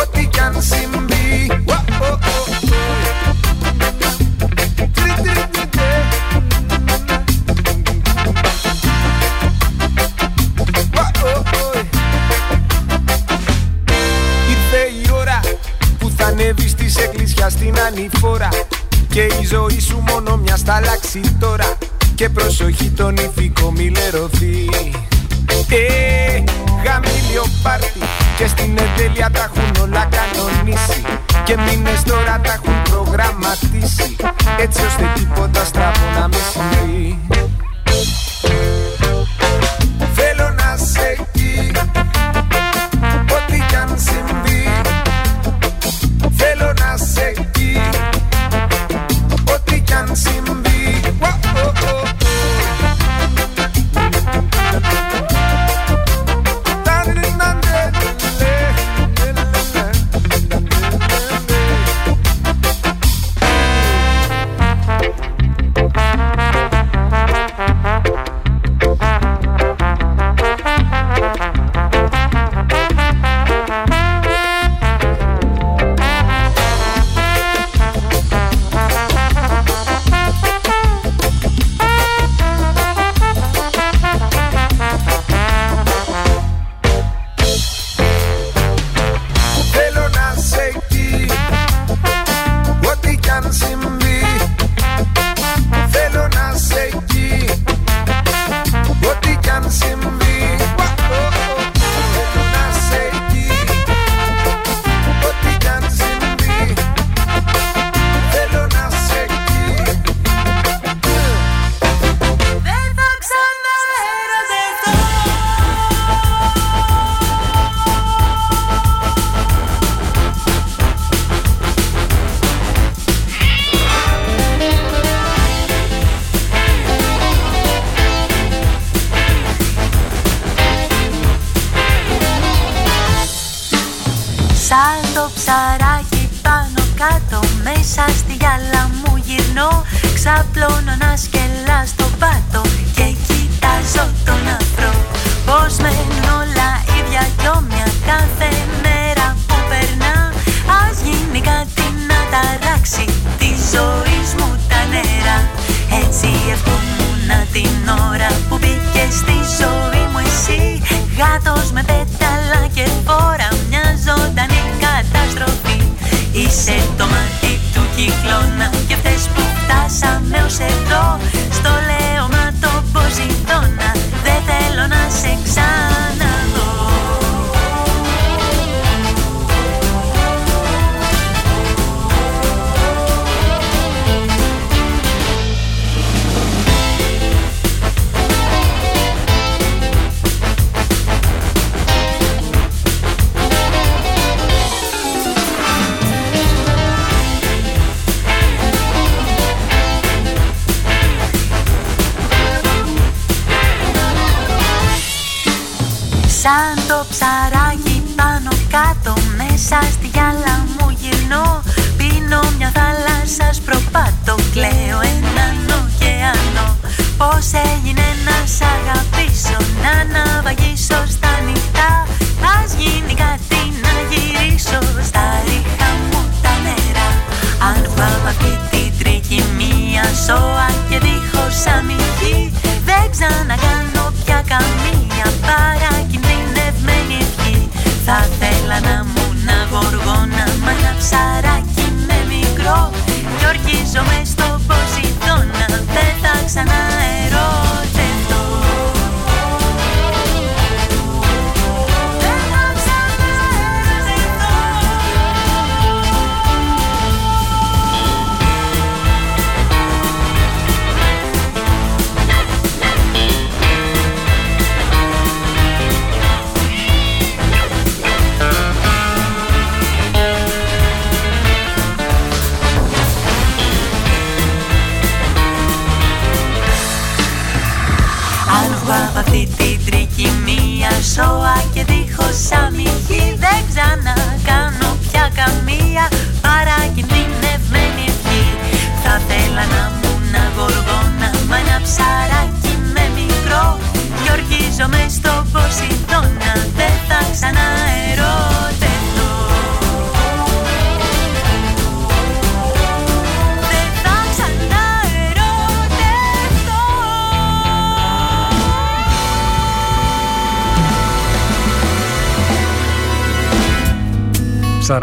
Ό,τι κι αν συμβεί Ήρθε η ώρα που θα ανέβεις της εκκλησιάς στην ανηφόρα. Και η ζωή σου μόνο μιας σταλάξει τώρα Και προσοχή τον ηθικό μη λερωθεί ε, γαμήλιο πάρτι. Και στην εντέλεια τα έχουν όλα κανονίσει. Και μήνες τώρα τα έχουν προγραμματίσει. Έτσι ώστε τίποτα στραβό να μην συμβεί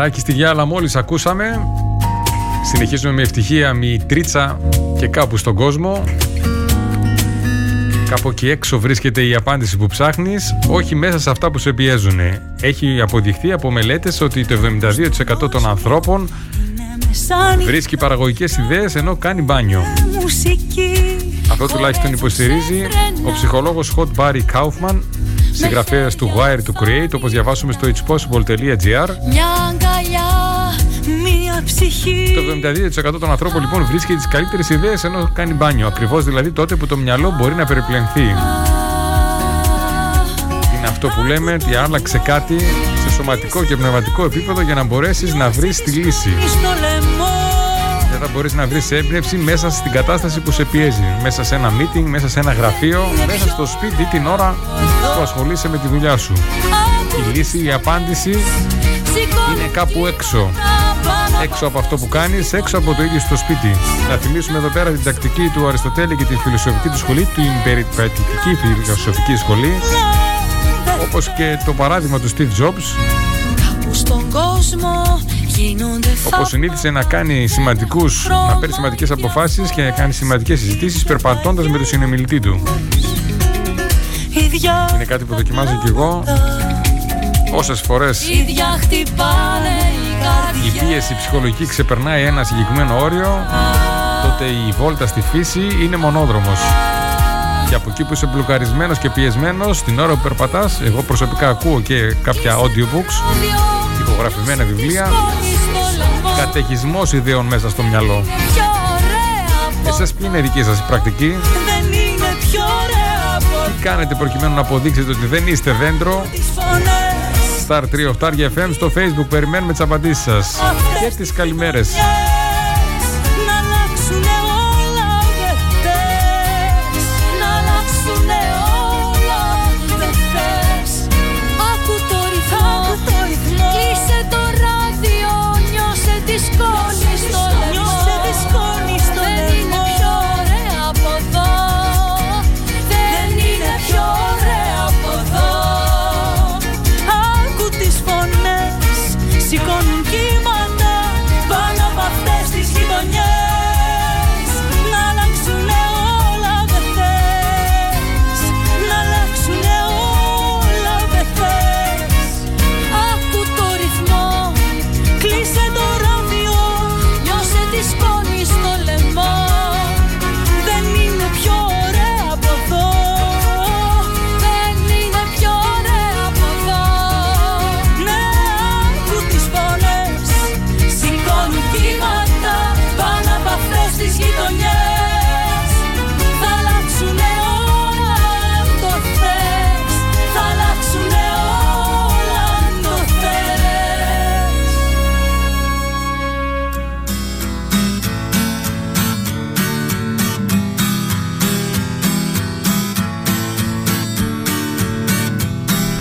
Ψαράκι στη γυάλα
μόλις ακούσαμε. Συνεχίζουμε με ευτυχία τρίτσα και κάπου στον κόσμο. Κάπου εκεί έξω βρίσκεται η απάντηση που ψάχνεις, όχι μέσα σε αυτά που σε πιέζουν. Έχει αποδειχθεί από μελέτες ότι το 72% των ανθρώπων βρίσκει παραγωγικές ιδέες ενώ κάνει μπάνιο.
Μουσική
Αυτό τουλάχιστον υποστηρίζει ο ψυχολόγος Hot Barry Kaufman, συγγραφέας του Wire to Create, όπως διαβάσουμε στο itspossible.gr.
Μια αγκαλιά, μια ψυχή
Το 72% των ανθρώπων λοιπόν βρίσκει τις καλύτερες ιδέες ενώ κάνει μπάνιο. Ακριβώς δηλαδή τότε που το μυαλό μπορεί να περιπλανθεί. Είναι αυτό που λέμε ότι άλλαξε κάτι σε σωματικό και πνευματικό επίπεδο για να μπορέσεις να βρεις τη λύση.
στο λαιμό
Δεν θα μπορείς να βρεις έμπνευση μέσα στην κατάσταση που σε πιέζει. Μέσα σε ένα meeting, μέσα σε ένα γραφείο, μέσα στο σπίτι την ώρα που ασχολείσαι με τη δουλειά σου. Η λύση, η απάντηση είναι κάπου έξω. Έξω από αυτό που κάνεις, έξω από το ίδιο στο σπίτι. Να θυμίσουμε εδώ πέρα την τακτική του Αριστοτέλη και τη φιλοσοφική του σχολή, την περιπατητική φιλοσοφική σχολή, όπως και το παράδειγμα του Steve Jobs,
Κάπου στον κόσμο γίνονται
Όπως συνήθισε να κάνει σημαντικούς, να παίρνει σημαντικές αποφάσεις και να κάνει σημαντικές συζητήσεις περπατώντας με τον συνομιλητή του.
Ίδια,
Είναι κάτι που δοκιμάζω κι εγώ. Όσες φορές
ίδια χτυπάνε οι
η
καρδιές
πίεση ψυχολογική ξεπερνάει ένα συγκεκριμένο όριο, τότε η βόλτα στη φύση είναι μονόδρομος. Και από εκεί που είσαι μπλοκαρισμένος και πιεσμένος, την ώρα που περπατάς, εγώ προσωπικά ακούω και κάποια audiobooks, ηχογραφημένα βιβλία, καταιγισμός ιδεών μέσα στο μυαλό.
Πιο ωραία από
Εσάς ποια είναι η δική σας πρακτική,
δεν είναι πιο ωραία από
τι κάνετε προκειμένου να αποδείξετε ότι δεν είστε δέντρο;
τις φωνές
Star 3 8 FM στο facebook περιμένουμε τις απαντήσεις σας και τις καλημέρες.
disco. Oh,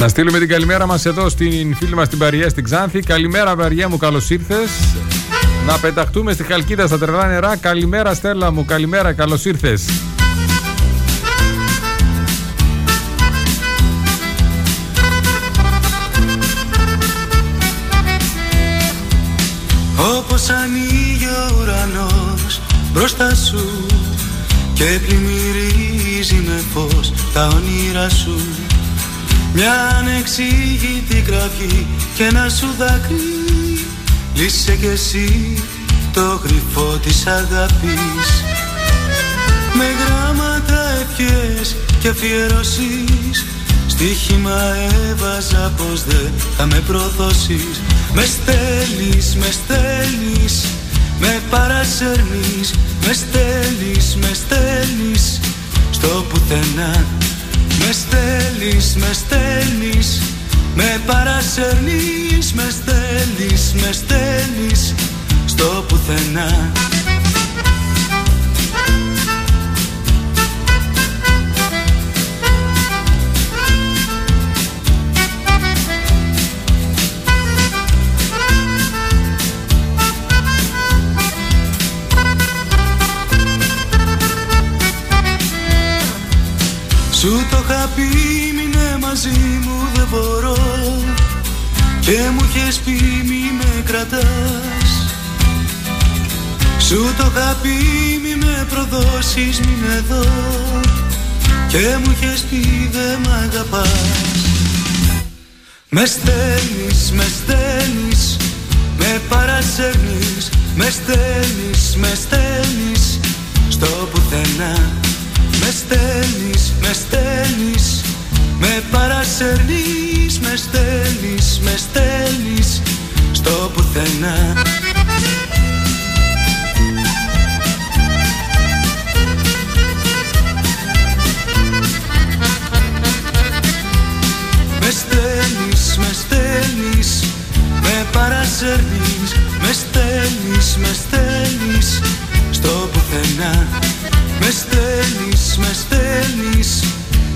Να
στείλουμε την καλημέρα μας εδώ στην φίλη μας την Παριέ στην Ξάνθη. Καλημέρα Παριέ μου, καλώς ήρθες. Να πεταχτούμε στη Χαλκίδα στα τρελά νερά. Καλημέρα Στέλλα μου, καλημέρα, καλώς ήρθες.
Όπως ανοίγει ο ουρανός μπροστά σου Και πλημμυρίζει με φως τα όνειρα σου Μια ανεξήγητη κραυγή και ένα σου δάκρυ. Λύσε κι εσύ το γρυφό της αγάπης. Με γράμματα ευχές και αφιερώσεις. Στοίχημα έβαζα πως δεν θα με προδώσεις. Με στέλνεις, με στέλνεις Με παρασέρνεις. Με στέλνεις, με στέλνεις Στο πουθενά Με στέλνεις, με στέλνεις Με παρασέρνεις Με στέλνεις, με στέλνεις Στο πουθενά. Σου το είχα πει μείνε μαζί μου δεν μπορώ. Και μου είχες πει μη με κρατάς Σου το είχα πει μη με προδώσεις μείνε εδώ Και μου είχες πει δεν μ' αγαπάς Με στέλνεις, με στέλνεις Με παρασέρνεις. Με στέλνεις, με στέλνεις Στο πουθενά με στέλνεις, με στέλνεις Με παρασέρνεις, με στέλνεις, με στέλνεις Στο πουθενά. Με στέλνεις, με στέλνεις Με παρασέρνεις, με στέλνεις, με στέλνεις Στο πουθενά με στέλνεις, με στέλνεις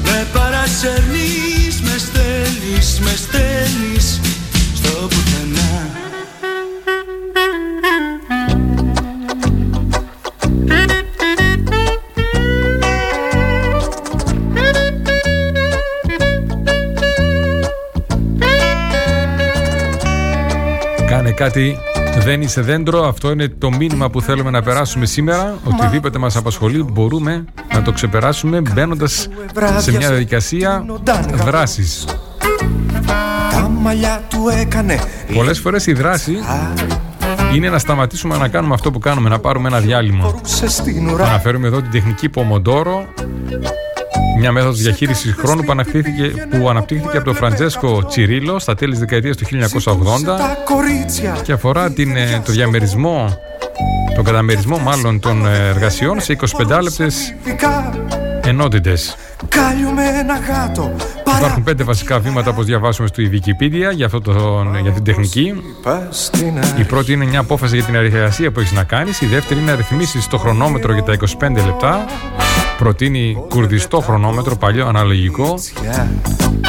Με παρασέρνεις, με στέλνεις, με στέλνεις Στο πουθενά
Κάνε κάτι, δεν είσαι δέντρο. Αυτό είναι το μήνυμα που θέλουμε να περάσουμε σήμερα. Οτιδήποτε μας απασχολεί μπορούμε να το ξεπεράσουμε μπαίνοντας σε μια διαδικασία δράσης.
Τα μαλλιά του έκανε
Πολλές φορές η δράση είναι να σταματήσουμε να κάνουμε αυτό που κάνουμε, να πάρουμε ένα διάλειμμα.
σε στην ουρά
Αναφέρουμε εδώ την τεχνική Pomodoro, μια μέθοδος διαχείρισης χρόνου που αναπτύχθηκε, που αναπτύχθηκε από τον Φραντζέσκο Τσιρίλο στα τέλη της δεκαετίας του 1980
Τα κορίτσια
και αφορά την, ε, το διαμερισμό, τον καταμερισμό μάλλον των ε, εργασιών σε 25 λεπτές
Φικά
ενότητες.
κάλιουμε ένα γάτο
Υπάρχουν πέντε βασικά βήματα όπως διαβάσουμε στο Wikipedia για, αυτό το, για την τεχνική.
στην
Η πρώτη είναι μια απόφαση για την εργασία που έχεις να κάνεις. Η δεύτερη είναι να ρυθμίσεις το χρονόμετρο για τα 25 λεπτά. Προτείνει κουρδιστό χρονόμετρο, παλιό αναλογικό.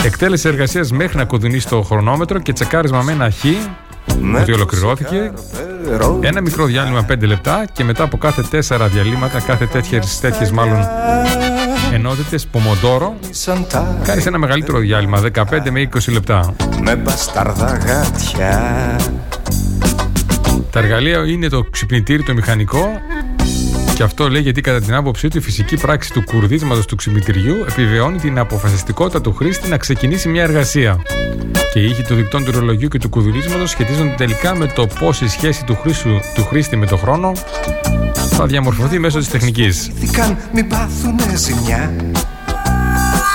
Εκτέλεση εργασίας μέχρι να κουδουνίσει το χρονόμετρο και τσεκάρισμα με ένα χ ότι ολοκληρώθηκε. Ένα μικρό διάλειμμα 5 λεπτά και μετά από κάθε 4 διαλύματα, κάθε τέτοιες, τέτοιες μάλλον ενότητες, πομοντόρο, κάνεις ένα μεγαλύτερο διάλειμμα, 15 με 20 λεπτά.
Με μπασταρδά γάτια
Τα εργαλεία είναι το ξυπνητήρι, το μηχανικό και αυτό λέει γιατί κατά την άποψή του η φυσική πράξη του κουρδίσματος του ξυπνητηριού επιβεβαιώνει την αποφασιστικότητα του χρήστη να ξεκινήσει μια εργασία. Και οι ήχοι των δικτών του ρολογιού και του κουδουρίσματος σχετίζονται τελικά με το πώς η σχέση του, χρήσου, του χρήστη με το χρόνο θα διαμορφωθεί μέσω της τεχνικής.
Θήκαν μην πάθουνε ζημιά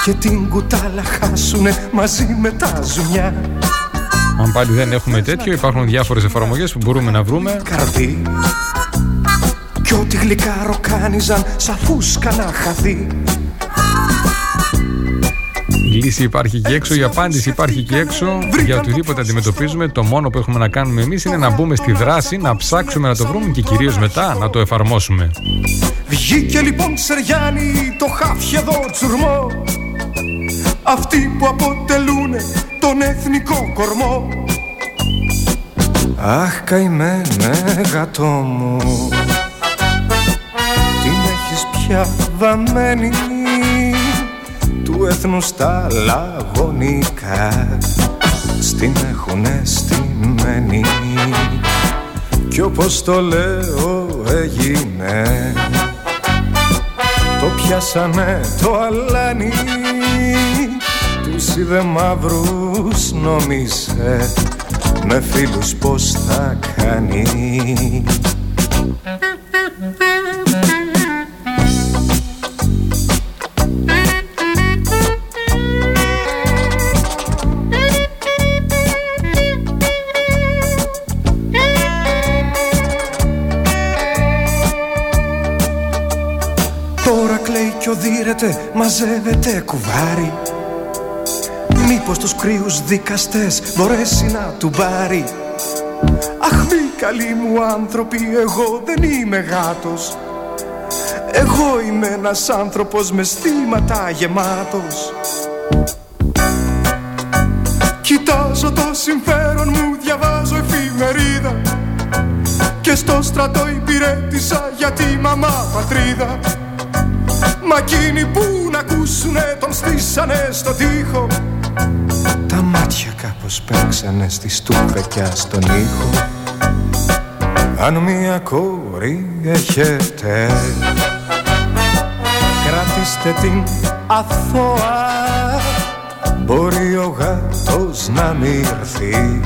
Και την κουτάλα χάσουνε μαζί με τα ζουμιά
Αν πάλι δεν έχουμε τέτοιο, υπάρχουν διάφορες εφαρμογές που μπορούμε να βρούμε.
Καρδί Κι ό,τι γλυκά ροκάνιζαν σαν φούσκα να χαθεί.
Η λύση υπάρχει και έξω, η απάντηση υπάρχει και έξω. Για οτιδήποτε αντιμετωπίζουμε, το μόνο που έχουμε να κάνουμε εμείς είναι να μπούμε στη δράση, να ψάξουμε να το βρούμε και κυρίως μετά να το εφαρμόσουμε.
Βγήκε λοιπόν Σεριάννη το χάφι εδώ τσουρμό. Αυτοί που αποτελούν τον εθνικό κορμό. Αχ καημένε γατό μου. Την έχεις πια βαμμένη Του έθνους τα λαγωνικά. Στην έχουνε στημένη Κι όπως το λέω έγινε. Το πιάσανε το αλάνι Τους είδε μαύρους νόμισε Με φίλους πως θα κάνει Τώρα κλαίει κι οδύρεται, μαζεύεται κουβάρι. Μήπως τους κρύους δικαστές μπορέσει να του πάρει. Αχ μη καλοί μου άνθρωποι, εγώ δεν είμαι γάτος. Εγώ είμαι ένας άνθρωπος με στήματα γεμάτος. Κοιτάζω το συμφέρον μου, διαβάζω εφημερίδα. Και στο στρατό υπηρέτησα για τη μαμά πατρίδα Μα εκείνοι που να ακούσουνε τον στήσανε στο τοίχο. Τα μάτια κάπως παίξανε στη στούφεκια στον ήχο. Αν μία κόρη έχετε Κρατήστε την αθώα. Μπορεί ο γάτος να μη έρθει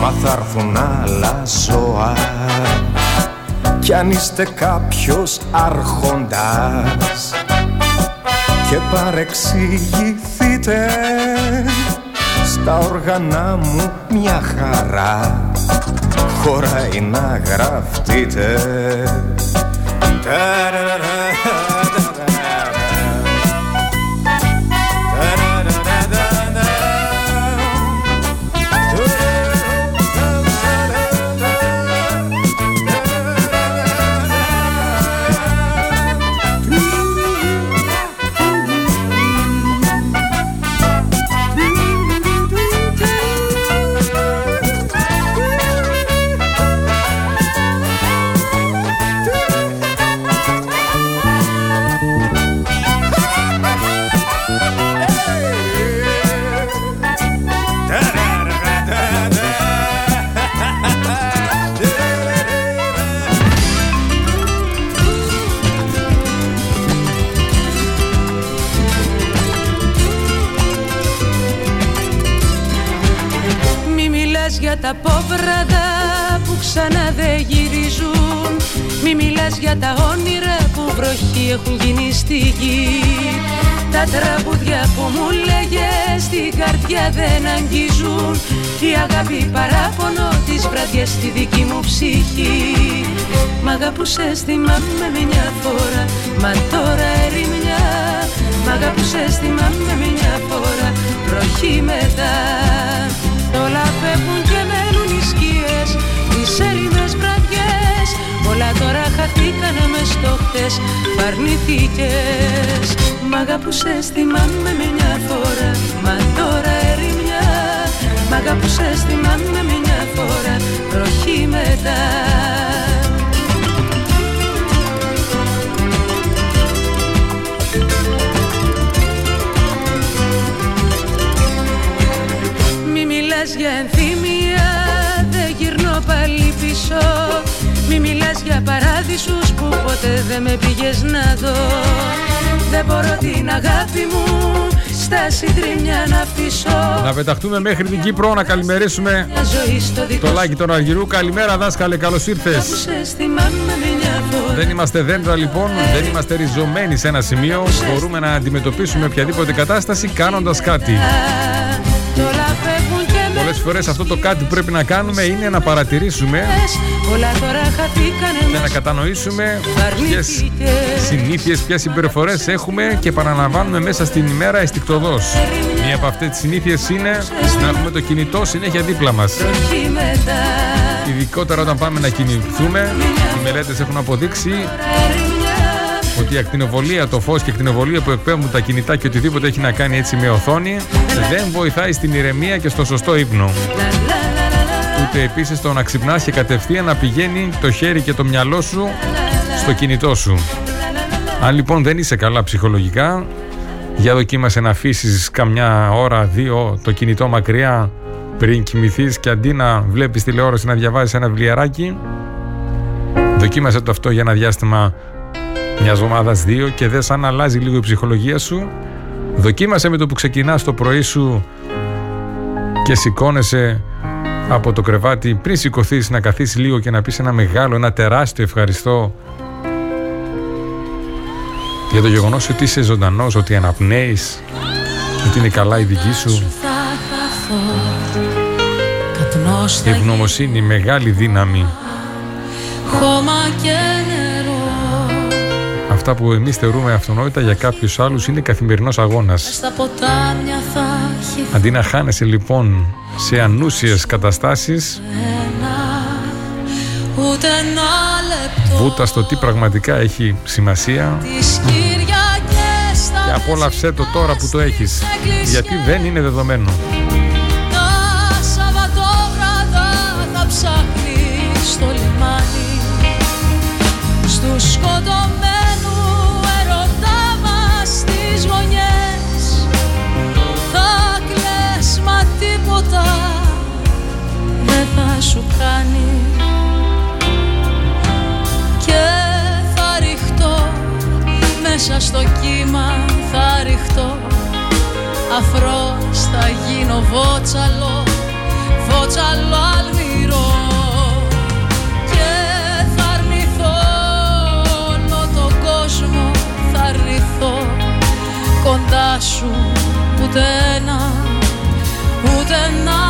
Μα θα έρθουν άλλα ζώα κι αν είστε κάποιος άρχοντας και παρεξηγηθείτε στα όργανα μου μια χαρά χωράει να γραφτείτε
τα πόβραδα που ξανά δεν γυρίζουν. Μη μιλάς για τα όνειρα που βροχή έχουν γίνει στη γη. Τα τραγούδια που μου λέγες στην καρδιά δεν αγγίζουν. Η αγάπη παράπονο τις βραδιές στη δική μου ψυχή. Μ' αγαπούσες θυμάμαι μια φορά. Μα τώρα ερημιά. Μ' αγαπούσες θυμάμαι μια φορά. Βροχή μετά. Όλα Όλα τώρα χαθήκανε μες στόχτες Παρνηθήκες Μ' αγαπούσες θυμάμαι μια φορά. Μα τώρα ερημιά. Μ' αγαπούσες θυμάμαι μια φορά. Βροχή μετά. Μη μιλάς για ενθύμια, δεν γυρνώ πάλι πίσω Μη μιλάς για παράδεισους που ποτέ δεν με πήγες να δω Δεν μπορώ την αγάπη μου στα συντριμμιά να αφήσω
Να πεταχτούμε μέχρι την Κύπρο να καλημερίσουμε
Μια ζωή στο δικό
το λάκι των Αργυρού. Καλημέρα, δάσκαλε, καλώς ήρθες.
σου σε θυμάμαι μια φορά
Δεν είμαστε δέντρα λοιπόν, δεν είμαστε ριζωμένοι σε ένα σημείο. Μπορούμε να αντιμετωπίσουμε οποιαδήποτε κατάσταση κάνοντας κάτι.
Κι όλα φεύγουν και με
Πολλές φορές αυτό το κάτι που πρέπει να κάνουμε είναι να παρατηρήσουμε
Όλα τώρα χαθήκανε
και
με
να κατανοήσουμε ποιες
Αρνηθήκες.
συνήθειες, ποιες συμπεριφορές έχουμε και παραλαμβάνουμε μέσα στην ημέρα αισθηκτοδός. Μία από αυτές τις συνήθειες είναι να έχουμε το κινητό συνέχεια δίπλα μας.
Βροχή μετά
Ειδικότερα όταν πάμε να κινηθούμε, οι μελέτες έχουν αποδείξει ότι ότι η ακτινοβολία, το φως και η ακτινοβολία που εκπέμπουν τα κινητά και οτιδήποτε έχει να κάνει έτσι με οθόνη δεν βοηθάει στην ηρεμία και στο σωστό ύπνο. Ούτε επίσης το να ξυπνάς και κατευθείαν να πηγαίνει το χέρι και το μυαλό σου στο κινητό σου. Αν λοιπόν δεν είσαι καλά ψυχολογικά, για δοκίμασε να αφήσεις καμιά ώρα, δύο το κινητό μακριά πριν κοιμηθείς και αντί να βλέπεις τηλεόραση να διαβάζει ένα βιβλιαράκι, δοκίμασε το αυτό για ένα διάστημα μιας εβδομάδα, δύο και δε αν αλλάζει λίγο η ψυχολογία σου. Δοκίμασε με το που ξεκινάς το πρωί σου και σηκώνεσαι από το κρεβάτι πριν σηκωθείς να καθίσεις λίγο και να πεις ένα μεγάλο, ένα τεράστιο ευχαριστώ για το γεγονός ότι είσαι ζωντανός, ότι αναπνέεις, ότι είναι καλά η δική σου. Η ευγνωμοσύνη, μεγάλη δύναμη. Αυτά που εμείς θεωρούμε αυτονόητα για κάποιους άλλους είναι καθημερινός αγώνας. Αντί να χάνεσαι λοιπόν σε ανούσιες καταστάσεις, βούτα στο τι πραγματικά έχει σημασία και απόλαυσέ το τώρα που το έχεις. γιατί δεν είναι δεδομένο
μέσα στο κύμα θα ρηχτώ. Αφρός θα γίνω βότσαλο, βότσαλο αλμυρό. Και θα αρνηθώ όλο τον κόσμο θα αρνηθώ Κοντά σου ούτε ένα, ούτε ένα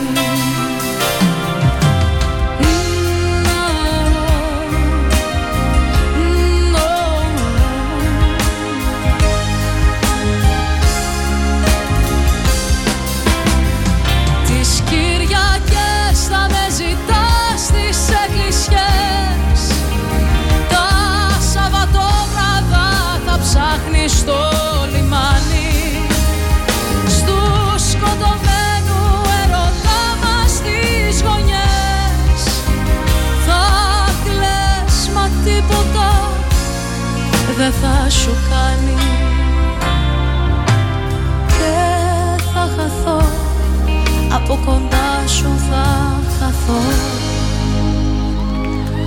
από κοντά σου θα χαθώ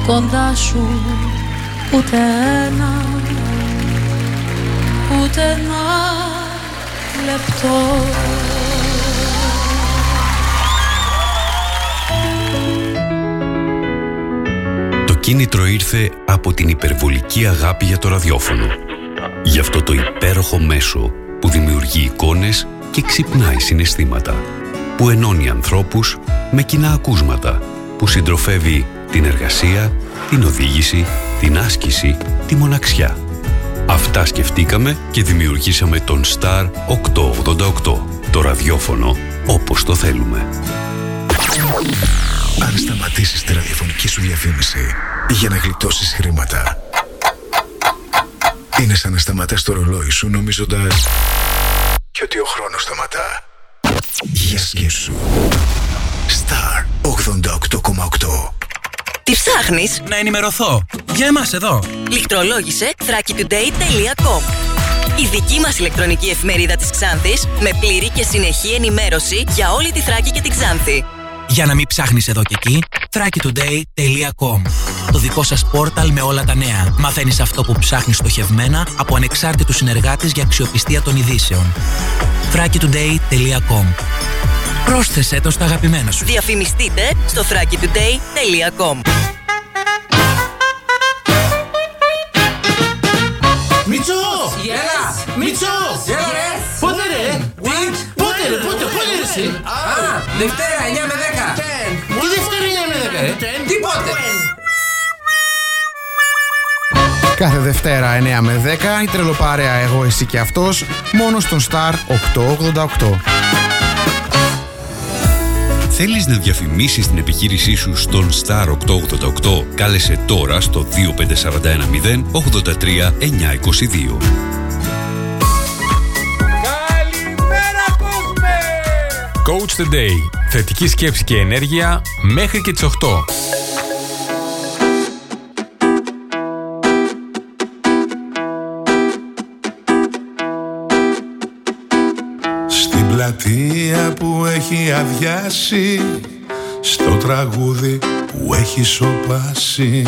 Κοντά σου ούτε ένα Ούτε ένα λεπτό
Το κίνητρο ήρθε από την υπερβολική αγάπη για το ραδιόφωνο. Γι' αυτό το υπέροχο μέσο που δημιουργεί εικόνες και ξυπνάει συναισθήματα. Που ενώνει ανθρώπους με κοινά ακούσματα. Που συντροφεύει την εργασία, την οδήγηση, την άσκηση, τη μοναξιά. Αυτά σκεφτήκαμε και δημιουργήσαμε τον Star 888. Το ραδιόφωνο όπως το θέλουμε.
Αν σταματήσεις τη ραδιοφωνική σου διαφήμιση για να γλιτώσεις χρήματα, είναι σαν να σταματάς το ρολόι σου νομίζοντας και ότι ο χρόνος σταματά. Για σκέψου. Star 88,8
Τι ψάχνεις;
Να ενημερωθώ. Για εμάς εδώ.
Λιχτρολόγησε thrakitoday.com Η δική μας ηλεκτρονική εφημερίδα της Ξάνθης με πλήρη και συνεχή ενημέρωση για όλη τη Θράκη και την Ξάνθη.
Για να μην ψάχνεις εδώ και εκεί, thrakitoday.com Το δικό σας πόρταλ με όλα τα νέα. Μαθαίνεις αυτό που ψάχνεις στοχευμένα από ανεξάρτητους συνεργάτες για αξιοπιστία των ειδήσεων. thrakitoday.com Πρόσθεσέ το στα αγαπημένα σου.
Διαφημιστείτε στο thrakitoday.com
Μίτσο!
Έλα!
Μίτσο!
Έλα ρε!
Πότε ρε!
Τι;
Πότε ρε, πότε, πότε ρε εσύ!
Α, Δευτέρα 9 με 10.
Τι Δευτέρα 9 με 10 ρε!
Τι πότε;
Κάθε Δευτέρα 9 με 10 η τρελοπάρεα εγώ εσύ και αυτός μόνο στον Star 888.
Θέλεις να διαφημίσεις την επιχείρησή σου στον Star 888? Κάλεσε τώρα στο 25410 83 922.
Καλημέρα κόσμε! Coach the Day. Θετική σκέψη και ενέργεια μέχρι και τις 8.
Πλατεία που έχει αδειάσει Στο τραγούδι που έχει σοπάσει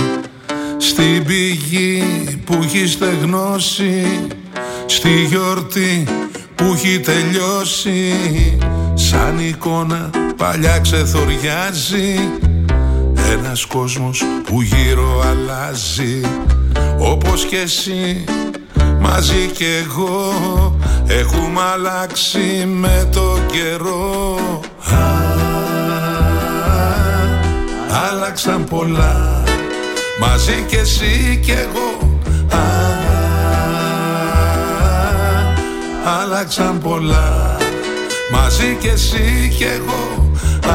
Στην πηγή που έχει στεγνώσει Στη γιορτή που έχει τελειώσει Σαν εικόνα παλιά ξεθοριάζει Ένας κόσμος που γύρω αλλάζει Όπως και εσύ μαζί κι εγώ Έχουμε αλλάξει με το καιρό. Α, Άλλαξαν πολλά. Μαζί κι εσύ κι εγώ. Α, Άλλαξαν πολλά. Μαζί κι εσύ κι εγώ. Α,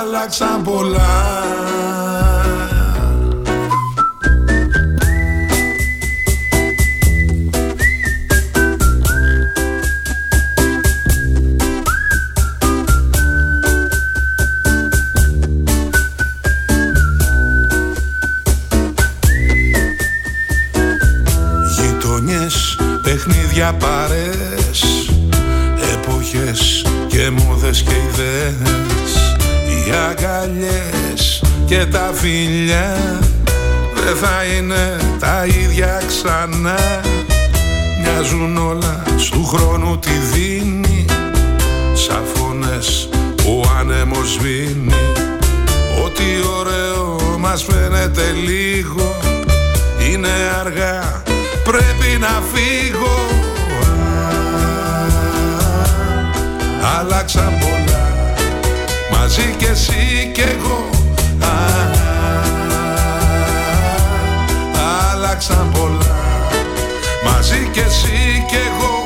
Άλλαξαν πολλά παιχνίδια, παρές Εποχές και μόδες και ιδέες. Οι αγκαλιές και τα φιλιά Δεν θα είναι τα ίδια ξανά. Μοιάζουν όλα στου χρόνου τη δίνει Σαν φωνές που ο άνεμος σβήνει. Ό,τι ωραίο μας φαίνεται λίγο Είναι αργά, πρέπει να φύγω Άλλαξαν πολλά. Μαζί κι εσύ κι εγώ. Α, Άλλαξαν πολλά. Μαζί κι εσύ κι εγώ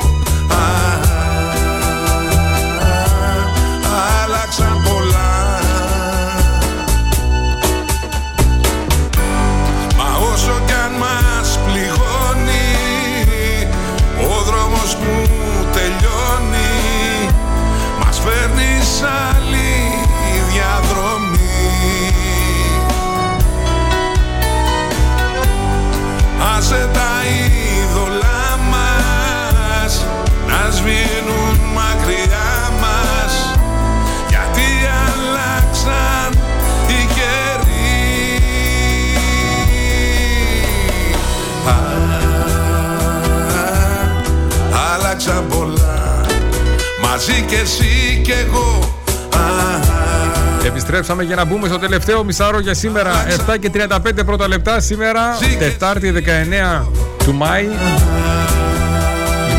Επιστρέψαμε για να μπούμε στο τελευταίο μισάρο για σήμερα. 7 και 35 πρώτα λεπτά σήμερα, Τετάρτη 19 του Μάη. Η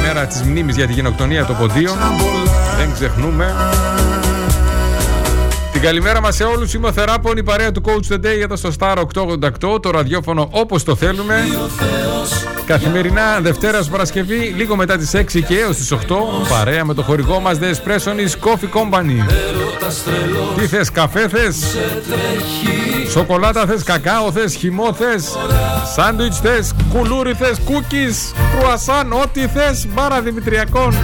μέρα της μνήμης για τη γενοκτονία των ποντίων. Δεν ξεχνούμε. Την καλημέρα μας σε όλους. Είμαι ο Θεράπων, η παρέα του Coach The Day εδώ στο Star 888, το ραδιόφωνο όπως το θέλουμε. Καθημερινά Δευτέρας ως Παρασκευή, λίγο μετά τις 6 και έως τις 8, παρέα με το χορηγό μας The Espressonis Coffee Company. Τι θες, καφέ θες, σοκολάτα θες, κακάο θες, χυμό θες, σάντουιτς θες, κουλούρι θες, κούκις, κρουασάν, ό,τι θες, μπάρα δημητριακών.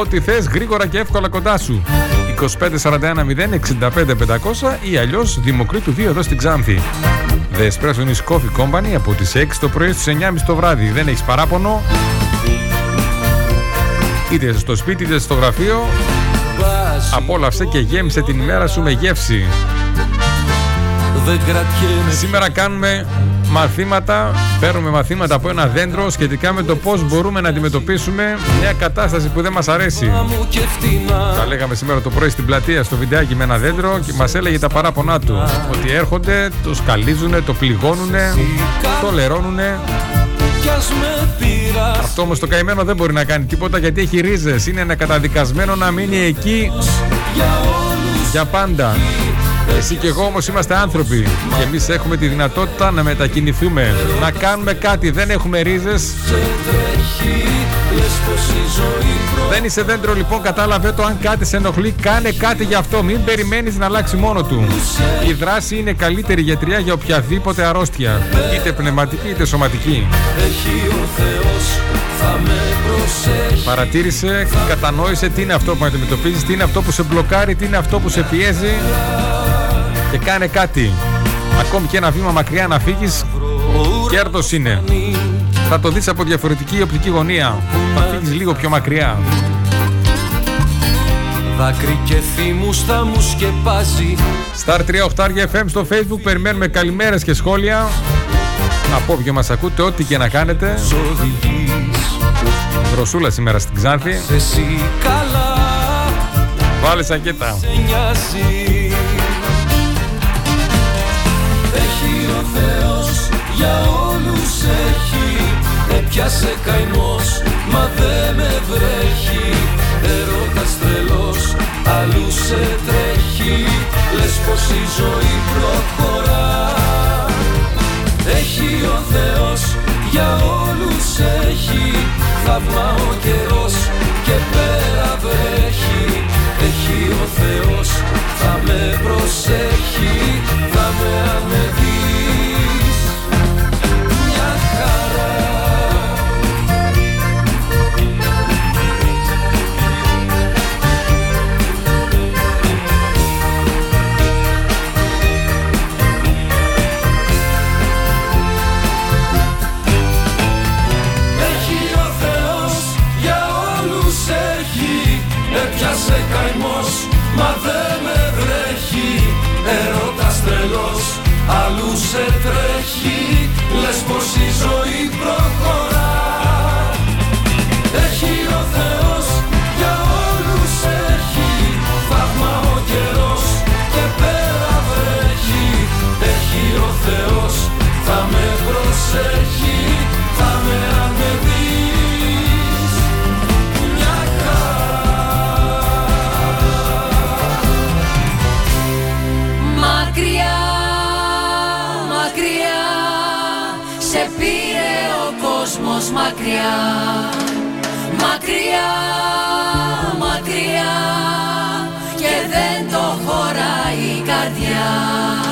Ό,τι θες γρήγορα και εύκολα κοντά σου. 2541 065 500 ή αλλιώς Δημοκρίτου 2 εδώ στην Ξάνθη. The Espresso Coffee Company από τις 6 το πρωί στις 9.30 το βράδυ. Δεν έχεις παράπονο. Είτε στο σπίτι είτε στο γραφείο. Απόλαυσε και γέμισε την ημέρα σου με γεύση. Σήμερα κάνουμε μαθήματα, παίρνουμε μαθήματα από ένα δέντρο σχετικά με το πώς μπορούμε να αντιμετωπίσουμε μια κατάσταση που δεν μας αρέσει. Τα λέγαμε σήμερα το πρωί στην πλατεία στο βιντεάκι με ένα δέντρο και μας έλεγε τα παράπονά του. Ότι έρχονται, το σκαλίζουν, το πληγώνουν, το λερώνουν
με πήρας
Αυτό όμως το καημένο δεν μπορεί να κάνει τίποτα γιατί έχει ρίζες. Είναι ένα καταδικασμένο να μείνει εκεί για πάντα. Εσύ και εγώ όμως είμαστε άνθρωποι και εμείς έχουμε τη δυνατότητα να μετακινηθούμε, να κάνουμε κάτι. Δεν έχουμε ρίζες. Δεν είσαι δέντρο λοιπόν, κατάλαβε το αν κάτι σε ενοχλεί, κάνε κάτι γι' αυτό. Μην περιμένεις να αλλάξει μόνο του. Η δράση είναι καλύτερη γιατριά για οποιαδήποτε αρρώστια, είτε πνευματική είτε σωματική.
Έχει ο Θεός θα με προσέχει
Παρατήρησε, κατανόησε τι είναι αυτό που αντιμετωπίζεις, τι είναι αυτό που σε μπλοκάρει, τι είναι αυτό που σε πιέζει και κάνε κάτι. Ακόμη και ένα βήμα μακριά να φύγεις, κέρδος είναι. Θα το δεις από διαφορετική οπτική γωνία. Θα φύγεις λίγο πιο μακριά.
Δάκρυ και θύμους θα μου σκεπάζει
Star 38 FM στο facebook περιμένουμε καλημέρες και σχόλια Από όποιο μας ακούτε, ό,τι και να κάνετε Δροσούλα σήμερα στην Ξάνθη
Εσύ καλά
Βάλε σακέτα
για όλους έχει Έπιασε καημός μα δε με βρέχει. Έρωτας τρελός αλλού σε τρέχει. Λες πως η ζωή προχωρά. Έχει ο Θεός για όλους έχει. Θαύμα ο καιρός και πέρα βρέχει. Έχει ο Θεός θα με προσέχει. Θα με ανεβείς καημός
μακριά Μακριά, μακριά. Και δεν το χωράει η καρδιά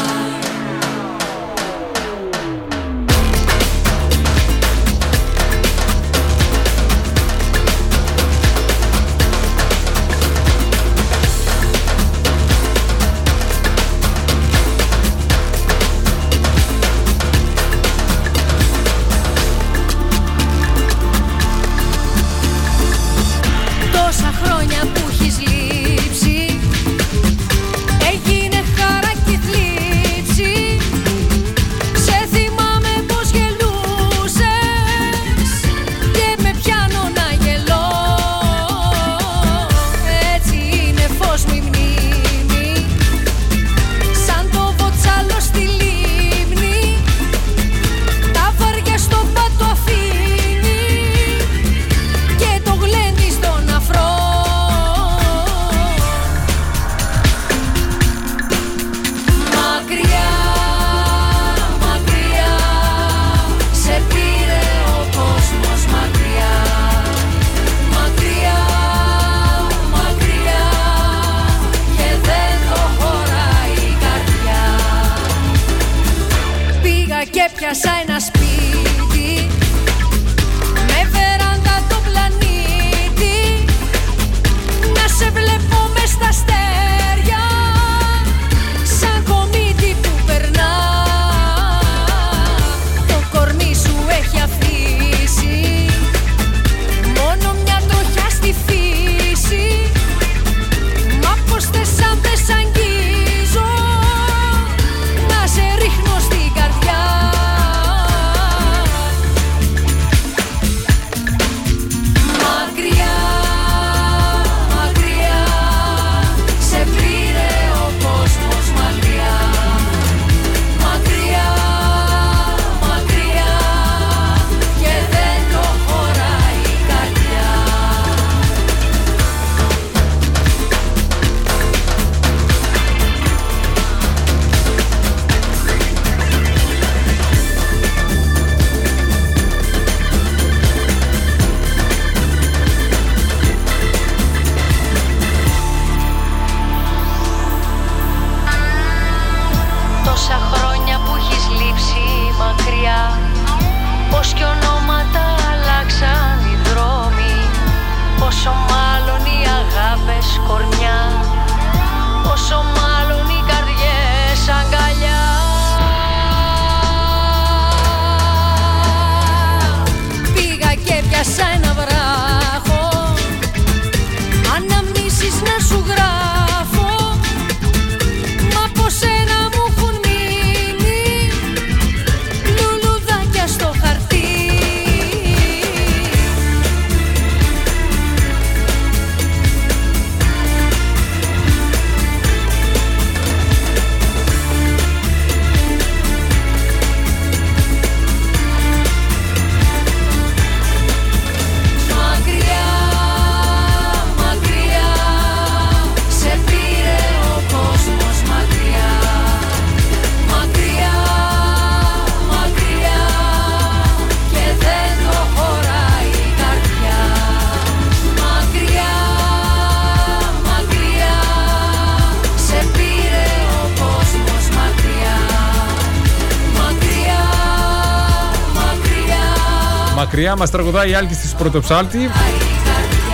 μακριά μας τραγουδάει η Άλκης της Πρωτοψάλτη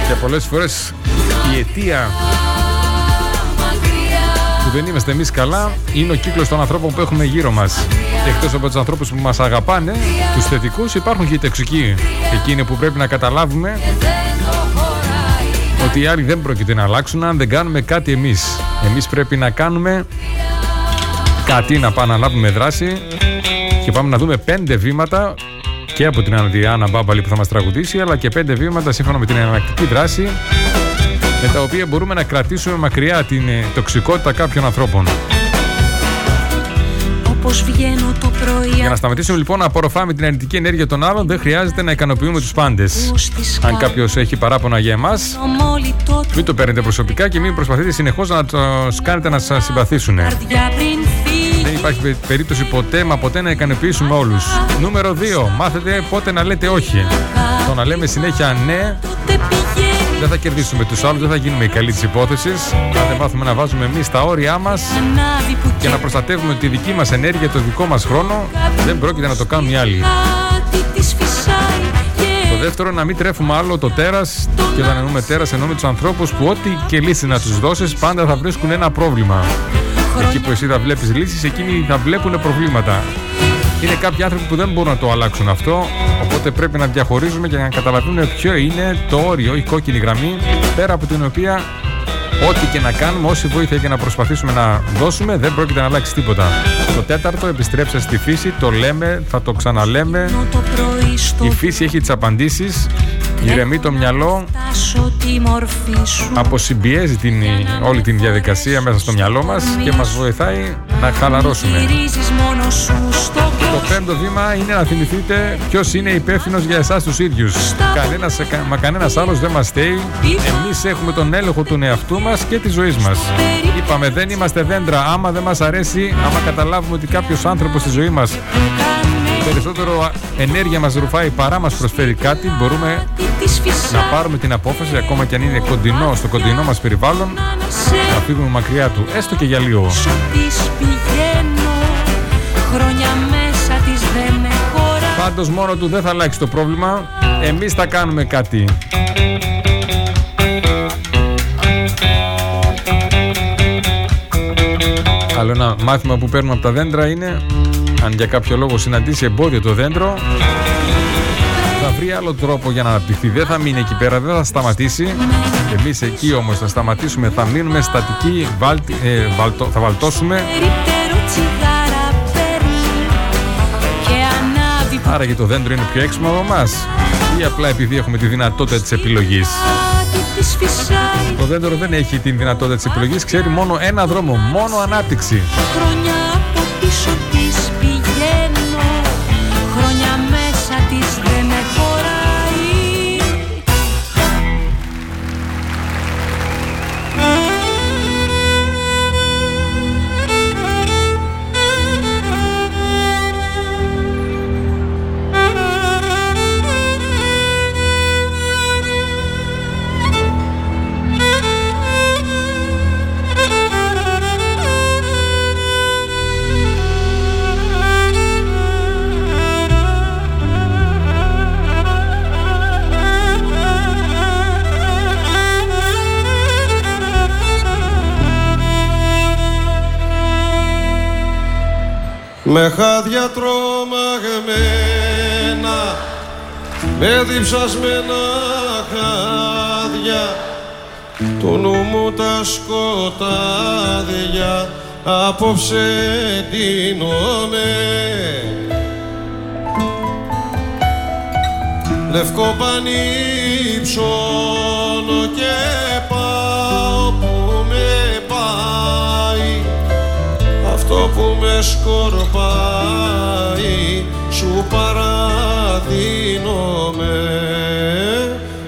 και πολλές φορές η αιτία που δεν είμαστε εμείς καλά είναι ο κύκλος των ανθρώπων που έχουμε γύρω μας. Και εκτός από τους ανθρώπους που μας αγαπάνε, τους θετικούς, υπάρχουν και οι τοξικοί. Εκείνοι που πρέπει να καταλάβουμε ότι οι άλλοι δεν πρόκειται να αλλάξουν αν δεν κάνουμε κάτι εμείς. Εμείς πρέπει να κάνουμε κάτι, να πάμε να λάβουμε δράση και πάμε να δούμε πέντε βήματα και από την Ανδιάνα Μπάμπαλη που θα μας τραγουδήσει αλλά και πέντε βήματα σύμφωνα με την εναλλακτική δράση με τα οποία μπορούμε να κρατήσουμε μακριά την ε, τοξικότητα κάποιων ανθρώπων.
Όπως βγαίνω το πρωί
Για να σταματήσουμε λοιπόν να απορροφάμε την αρνητική ενέργεια των άλλων, δεν χρειάζεται να ικανοποιούμε τους πάντες. Αν κάποιος έχει παράπονα για εμάς,
Μόλι τότε
μην το παίρνετε προσωπικά και μην προσπαθείτε συνεχώς να του κάνετε να σας συμπαθήσουν. Υπάρχει πε- περίπτωση ποτέ μα ποτέ να ικανοποιήσουμε όλους. Νούμερο 2. Μάθετε πότε να λέτε όχι. Το να λέμε συνέχεια ναι δεν θα κερδίσουμε τους άλλους, δεν θα γίνουμε οι καλοί της υπόθεσης. Αν δεν μάθουμε να βάζουμε εμείς τα όρια μας
ανάβει που
και να προστατεύουμε τη δική μας ενέργεια, το δικό μας χρόνο, δεν πρόκειται να το κάνουν οι άλλοι.
κάτι της φυσάει
Το δεύτερο, να μην τρέφουμε άλλο το τέρας και όταν εννοούμε τέρας, εννοούμε τους ανθρώπους που ό,τι και λύση να τους δώσεις, πάντα θα βρίσκουν ένα πρόβλημα. Εκεί που εσύ θα βλέπεις λύσεις, εκείνοι θα βλέπουν προβλήματα. Είναι κάποιοι άνθρωποι που δεν μπορούν να το αλλάξουν αυτό, οπότε πρέπει να διαχωρίζουμε και να καταλαβαίνουμε ποιο είναι το όριο, η κόκκινη γραμμή, πέρα από την οποία ό,τι και να κάνουμε, όση βοήθεια και να προσπαθήσουμε να δώσουμε, δεν πρόκειται να αλλάξει τίποτα. Το τέταρτο, επιστρέψτε στη φύση, το λέμε, θα το ξαναλέμε.
το πρωί στο
Η φύση έχει τις απαντήσεις, ηρεμεί το μυαλό,
φτάσω τη μορφή σου
αποσυμπιέζει την, όλη την διαδικασία μέσα στο μυαλό μας και μας βοηθάει να χαλαρώσουμε.
Γυρίζεις μόνο σου στο
Το πέμπτο βήμα είναι να θυμηθείτε ποιος είναι υπεύθυνος για εσάς τους ίδιους. Κανένας, μα κανένας άλλος δεν μας στέει. Εμείς έχουμε τον έλεγχο του εαυτού μας και της ζωής μας. Είπαμε, δεν είμαστε δέντρα. Άμα δεν μας αρέσει, άμα καταλάβουμε ότι κάποιος άνθρωπος στη ζωή μας περισσότερο ενέργεια μας ρουφάει παρά μας προσφέρει κάτι, μπορούμε
της φυσάει
να πάρουμε την απόφαση, ακόμα και αν είναι κοντινό, στο κοντινό μας περιβάλλον, να φύγουμε μακριά του, έστω και για λίγο.
της πηγαίνω Χρόνια μέσα της δεν με χωρά
Πάντως μόνο του δεν θα αλλάξει το πρόβλημα, εμείς θα κάνουμε κάτι. Άλλο ένα μάθημα που παίρνουμε από τα δέντρα είναι αν για κάποιο λόγο συναντήσει εμπόδιο το δέντρο θα βρει άλλο τρόπο για να αναπτυχθεί. Δεν θα μείνει εκεί πέρα, δεν θα σταματήσει. Εμείς εκεί όμως θα σταματήσουμε, θα μείνουμε στατικοί, βάλτι- ε, βαλτο- θα βαλτώσουμε.
Περιπτερού τσιγάρα παίρνει Και ανάβει
Άρα και το δέντρο είναι πιο έξυπνο από εμάς ή απλά επειδή έχουμε τη δυνατότητα της επιλογής.
κάτι της φυσάει
Το δέντρο δεν έχει την δυνατότητα της επιλογής, ξέρει μόνο ένα δρόμο, μόνο ανάπτυξη.
Χρόνια από πίσω Με
χάδια τρομαγμένα Με διψασμένα χάδια Του νου μου τα σκοτάδια Απόψε ντύνομαι. Λευκό πανί ψώνω και πάω αυτό που με σκορπάει σου παραδίνομαι.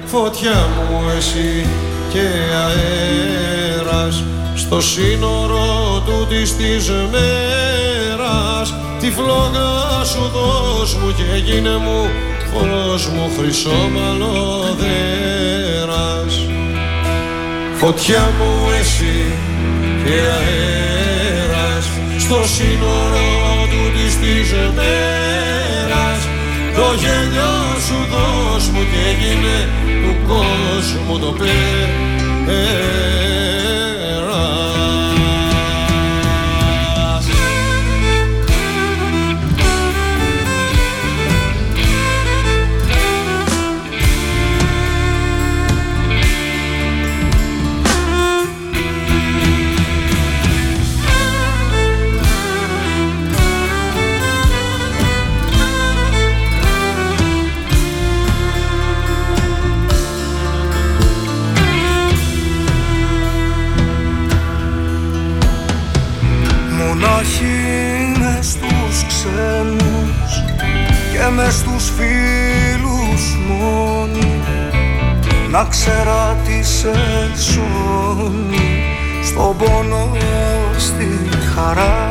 Φωτιά μου εσύ και αέρας στο σύνορο του της της μέρας. Τη φλόγα σου δώσ' μου και γίνε μου φως μου χρυσό μαλλοδέρας Φωτιά μου εσύ και αέρας στο σύνορο του της της μέρας το Το γέλιο σου δώσ' μου και έγινε του κόσμου το πέρας
και μες στους φίλους μόνοι να ξέρα τι σε ζώνει στον πόνο στη χαρά.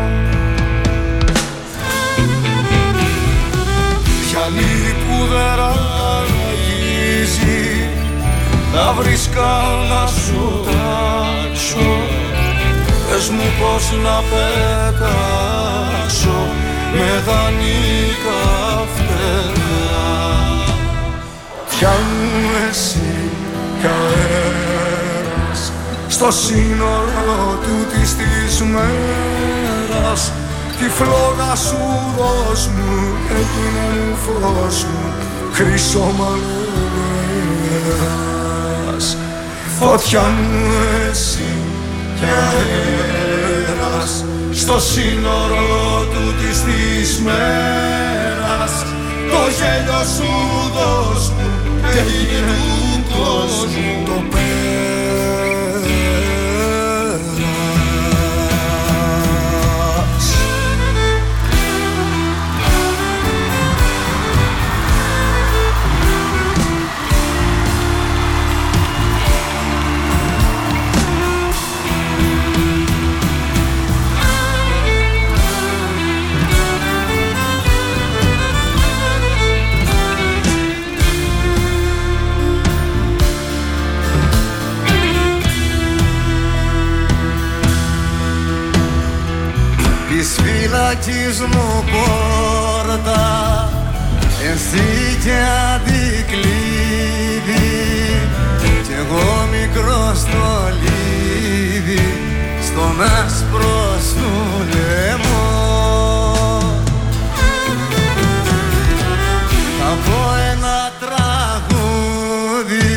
Πιαλί που δεν ραγίζει Θα βρίσκα να σου τάξω. Πες μου πως να πετάξω Με δανεικά φτερά Ποια μου εσύ κι αέρας Στο σύνορο του της της μέρας Τη φλόγα σου δώσ' μου Έγινε μου φως μου Χρυσό μαλλιέρας Φωτιά μου εσύ κι αέρας Στο σύνορο του της της μέρας. Το γέλιο σου δώσ' μου Έγινε του κόσμου το
φυλακής μου πόρτα. Εσύ και αντικλείδι κι εγώ μικρό στο λίδι στον άσπρο σου λαιμό. Θα πω ένα τραγούδι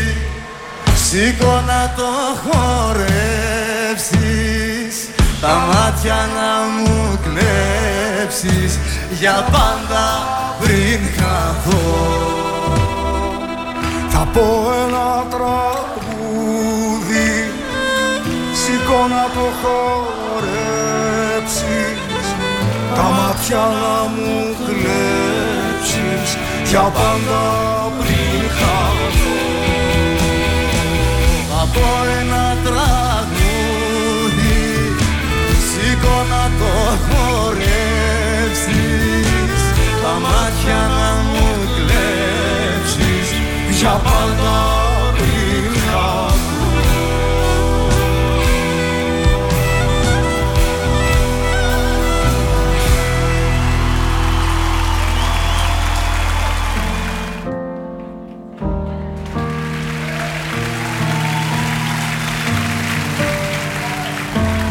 σήκω να το χορεύσεις τα μάτια να μου κλέψεις για πάντα πριν χαθώ.
Θα πω ένα τραγούδι Σήκω να το χορέψεις Τα μάτια να μου κλέψεις Για πάντα πριν χαθώ.
Θα πω ένα τραγούδι Σήκω να το χορέψεις Τα μάτια να μου κλέψεις
Για πάντα πριν χαθώ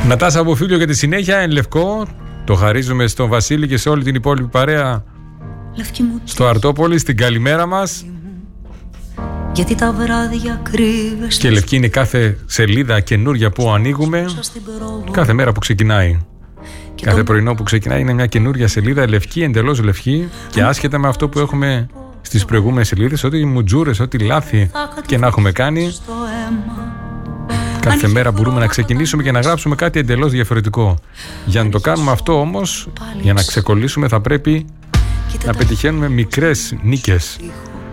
Νατάσα από φίλιο για τη συνέχεια, εν λευκό. Το χαρίζουμε στον Βασίλη και σε όλη την υπόλοιπη παρέα.
Λευκή μου
στο Αρτόπολη, στην καλημέρα μας.
γιατί τα βράδια κρύβεσαι
Και λευκή είναι κάθε σελίδα καινούρια που ανοίγουμε,
στην πρόβο
κάθε μέρα που ξεκινάει. Κάθε πρωινό που ξεκινάει είναι μια καινούρια σελίδα, λευκή, εντελώς λευκή. Και άσχετα με αυτό που έχουμε στις προηγούμενες σελίδες, ό,τι μουτζούρες, ό,τι λάθη και να έχουμε κάνει,
στο αίμα
κάθε μέρα μπορούμε να ξεκινήσουμε και να γράψουμε κάτι εντελώς διαφορετικό. Για να το κάνουμε αυτό όμως, για να ξεκολλήσουμε, θα πρέπει να πετυχαίνουμε μικρές νίκες.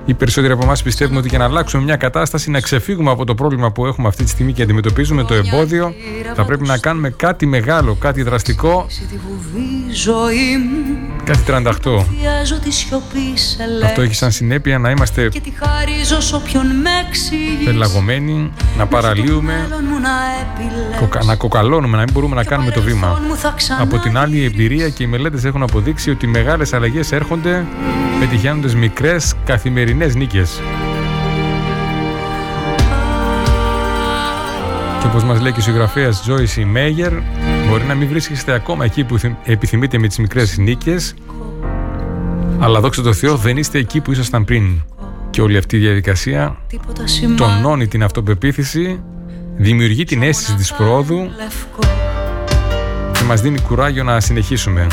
Οι περισσότεροι από εμάς πιστεύουμε ότι για να αλλάξουμε μια κατάσταση, να ξεφύγουμε από το πρόβλημα που έχουμε αυτή τη στιγμή και αντιμετωπίζουμε το εμπόδιο, θα πρέπει να κάνουμε κάτι μεγάλο, κάτι δραστικό,
Τη βουβή ζωή μου
κάτι 38.
Χρειάζω τη σιωπή σε
Αυτό
λέξη
έχει σαν συνέπεια να είμαστε
Και τη χαρίζω σ' όποιον με εξηγήσει
πελαγωμένοι, να παραλύουμε,
Μέλλον μου να επιλέξει
κοκα- να κοκαλώνουμε, να μην μπορούμε να κάνουμε το βήμα.
μου θα ξανά
Από την άλλη, η εμπειρία και οι μελέτες έχουν αποδείξει ότι οι μεγάλες αλλαγές έρχονται πετυχαίνοντας μικρές καθημερινές νίκες. Και όπως μας λέει και η συγγραφέας Joyce Μέγερ, μπορεί να μην βρίσκεστε ακόμα εκεί που επιθυμείτε με τις μικρές νίκες, αλλά δόξα τω Θεώ δεν είστε εκεί που ήσασταν πριν. Και όλη αυτή η διαδικασία τονώνει την αυτοπεποίθηση, δημιουργεί την αίσθηση της πρόοδου και μας δίνει κουράγιο να συνεχίσουμε.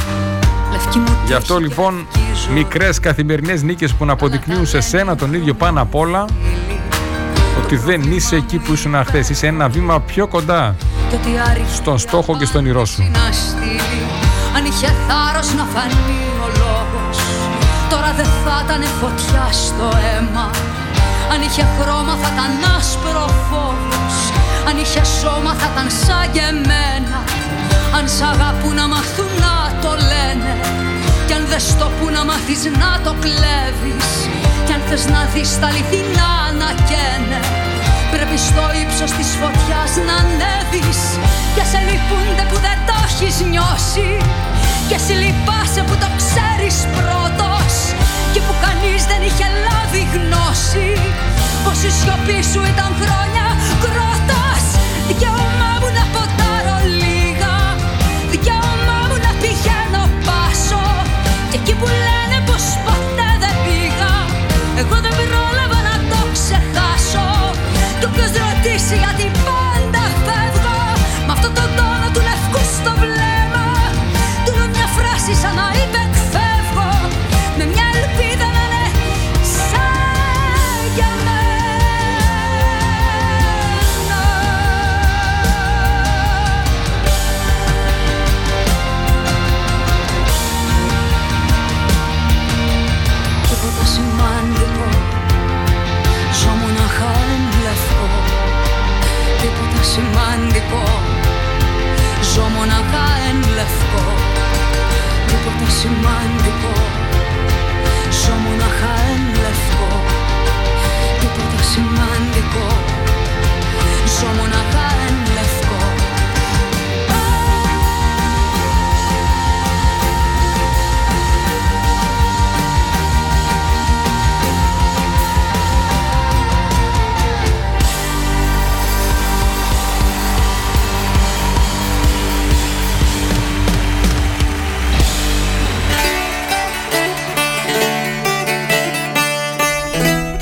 Γι' αυτό λοιπόν μικρές καθημερινές νίκες που να αποδεικνύουν σε σένα τον ίδιο πάνω απ' όλα ότι δεν είσαι εκεί που ήσουν χθες. Είσαι ένα βήμα πιο κοντά στον στόχο και στον ηρώ σου.
Αν είχε θάρρος να φανεί ο λόγος Τώρα δεν θα ήταν φωτιά στο αίμα Αν είχε χρώμα θα ήταν άσπρο φόβος Αν είχε σώμα θα ήταν σαν και εμένα. Αν σ' αγαπούν να μαθούν να το λένε. Κι αν δεν στο που να μάθεις να το κλέβεις. Κι αν θες να δεις τα αληθινά να καίνε Πρέπει στο ύψος της φωτιάς να ανέβεις. Και σε λυπούνται που δεν το έχεις νιώσει. Και σε λυπάσαι που το ξέρεις πρώτος. Και που κανείς δεν είχε λάβει γνώση. Πως η σιωπή σου ήταν χρόνια κρότας Δικαίωμά μου να ποτάρω λίγα. Δικαίωμά μου να πηγαίνω πάσο. Και εκεί που λένε πως ποτέ δεν πήγα Εγώ δεν πρόλαβα να το ξεχάσω. Κι όποιος ρωτήσει γιατί πάντα σημαντικό. Ζω μονάχα εν λευκό. Τίποτα σημαντικό. Ζω μονάχα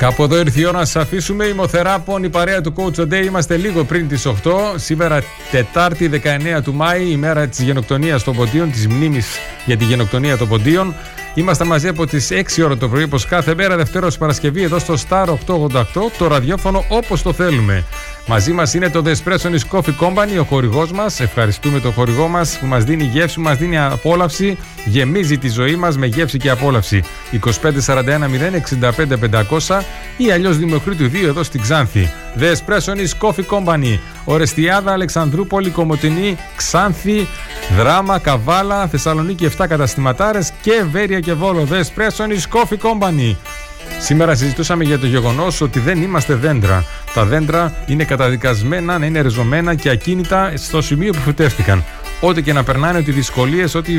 Κάπου εδώ ήρθε η ώρα να σας αφήσουμε. Ημοθεράπων, η παρέα του Coach Day. Είμαστε λίγο πριν τις 8. Σήμερα, Τετάρτη 19 του Μάη, ημέρα της γενοκτονίας των Ποντίων, της μνήμης για τη γενοκτονία των Ποντίων. Είμαστε μαζί από τις 6 ώρα το πρωί, όπως κάθε μέρα, Δευτέρα ως Παρασκευή, εδώ στο Star 888, το ραδιόφωνο όπως το θέλουμε. Μαζί μας είναι το The Espresso Coffee Company, ο χορηγός μας. Ευχαριστούμε τον χορηγό μας που μας δίνει γεύση, μας δίνει απόλαυση, γεμίζει τη ζωή μας με γεύση και απόλαυση. 2541 065 500 ή αλλιώς Δημοκρίτου 2 εδώ στην Ξάνθη. The Espresso Coffee Company. Ορεστιάδα, Αλεξανδρούπολη, Κομωτινή, Ξάνθη, Δράμα, Καβάλα, Θεσσαλονίκη 7 καταστηματάρες και Βέρεια και Βόλο. The Espresso Coffee Company. Σήμερα συζητούσαμε για το γεγονός ότι δεν είμαστε δέντρα. Τα δέντρα είναι καταδικασμένα να είναι ριζωμένα και ακίνητα στο σημείο που φυτεύτηκαν. Ό,τι και να περνάνε, ότι δυσκολίες, ό,τι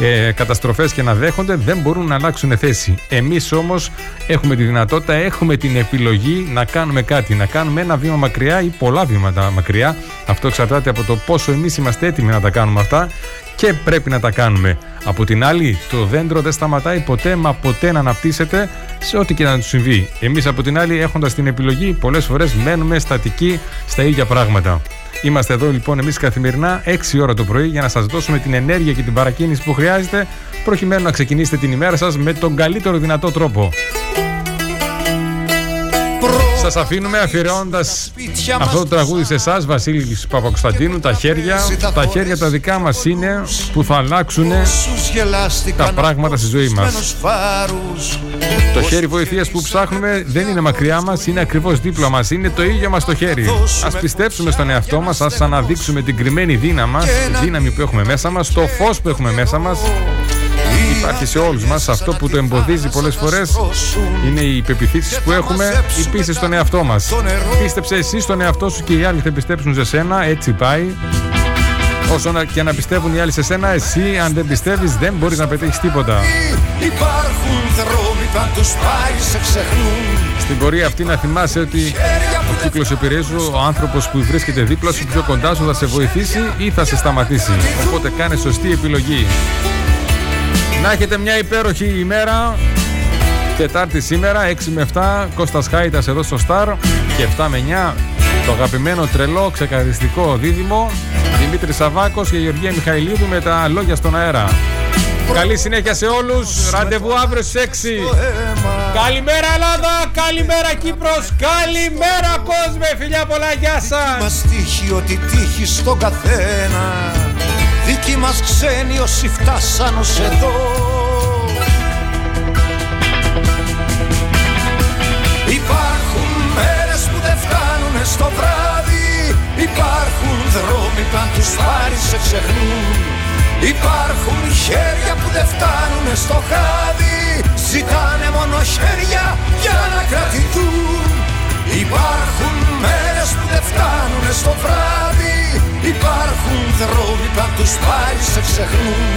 ε, καταστροφές και να δέχονται δεν μπορούν να αλλάξουν θέση. Εμείς όμως έχουμε τη δυνατότητα, έχουμε την επιλογή να κάνουμε κάτι, να κάνουμε ένα βήμα μακριά ή πολλά βήματα μακριά. Αυτό εξαρτάται από το πόσο εμείς είμαστε έτοιμοι να τα κάνουμε αυτά και πρέπει να τα κάνουμε. Από την άλλη, το δέντρο δεν σταματάει ποτέ μα ποτέ να αναπτύσσεται σε ό,τι και να του συμβεί. Εμείς από την άλλη, έχοντας την επιλογή, πολλές φορές μένουμε στατικοί στα ίδια πράγματα. Είμαστε εδώ λοιπόν εμείς καθημερινά 6 ώρα το πρωί για να σας δώσουμε την ενέργεια και την παρακίνηση που χρειάζεται προκειμένου να ξεκινήσετε την ημέρα σας με τον καλύτερο δυνατό τρόπο. Σας αφήνουμε αφιερώνοντας αυτό το τραγούδι σε εσάς, Βασίλης Παπακοσταντίνου. Τα χέρια, τα χέρια τα δικά μας είναι που θα αλλάξουν τα πράγματα στη ζωή μας. Το χέρι βοηθείας που ψάχνουμε δεν είναι μακριά μας, είναι ακριβώς δίπλα μας. Είναι το ίδιο μας το χέρι. Α πιστέψουμε στον εαυτό μας, ας αναδείξουμε την κρυμμένη δύναμη μας, τη δύναμη που έχουμε μέσα μας, το φως που έχουμε μέσα μας. Υπάρχει σε όλους μας. Αυτό που το εμποδίζει πολλές φορές είναι οι υπεπιθύσει που έχουμε, η πίστη στον εαυτό μας. Πίστεψε εσύ στον εαυτό σου και οι άλλοι θα πιστέψουν σε σένα. Έτσι πάει. Όσο να- και να πιστεύουν οι άλλοι σε σένα, εσύ αν δεν πιστεύεις δεν μπορείς να πετύχεις τίποτα.
Υπάρχουν δρόμοι που αν τους πάρει σε ξεχνούν
Στην πορεία αυτή να θυμάσαι ότι ο κύκλος επιρρέζου, ο άνθρωπος που βρίσκεται δίπλα σου πιο κοντά σου θα σε βοηθήσει ή θα σε σταματήσει. Οπότε κάνε σωστή επιλογή. Να έχετε μια υπέροχη ημέρα. Τετάρτη σήμερα, 6 με 7, Κώστας Χάιτας εδώ στο Star και 7 με 9, το αγαπημένο τρελό ξεκαθαριστικό δίδυμο, Δημήτρης Σαβάκος και Γεωργία Μιχαηλίδου με τα λόγια στον αέρα. Καλή συνέχεια σε όλους, ραντεβού αύριο στις 6. Καλημέρα Ελλάδα, καλημέρα Κύπρος, καλημέρα κόσμε, φιλιά πολλά, γεια σας.
Μας τύχει ότι τύχει στον καθένα Δίκοι μας ξένοι όσοι φτάσαν ως εδώ. Υπάρχουν μέρες που δεν φτάνουνε στο βράδυ. Υπάρχουν δρόμοι που αν τους πάρεις σε ξεχνούν. Υπάρχουν χέρια που δεν φτάνουνε στο χάδι. Ζητάνε μόνο χέρια για να κρατηθούν. Υπάρχουν μέρες που δεν φτάνουνε στο βράδυ Υπάρχουν δρόμοι που αν τους πάρεις σε ξεχνούν.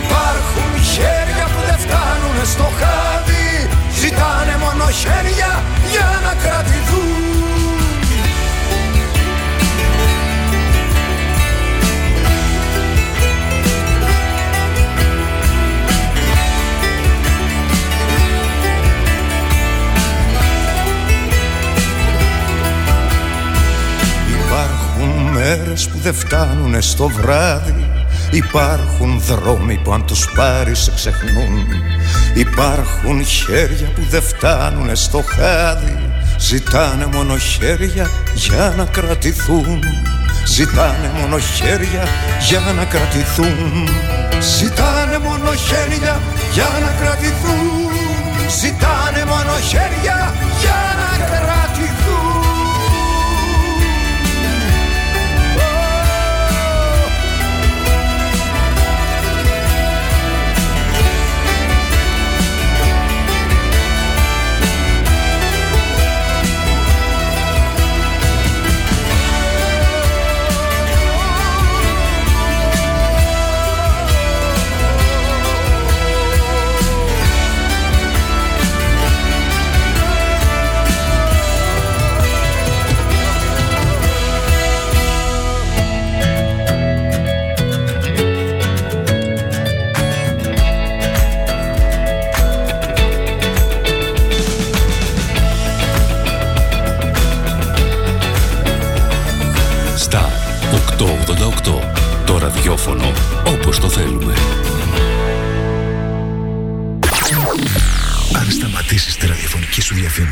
Υπάρχουν χέρια που δεν φτάνουνε στο χάδι. Ζητάνε μόνο χέρια για να κρατηθούν μέρες που δεν φτάνουνε στο βράδυ. Υπάρχουν δρόμοι που αν τους πάρεις σε ξεχνούν. Υπάρχουν χέρια που δεν φτάνουνε στο χάδι. Ζητάνε μόνο χέρια για να κρατηθούν. Ζητάνε μόνο χέρια για να κρατηθούν. Ζητάνε μόνο χέρια για να κρατηθούν. Ζητάνε μόνο χέρια για να κρατηθούν
ραδιόφωνο όπως το θέλουμε.
Αν σταματήσεις τη ραδιοφωνική σου διαφήμιση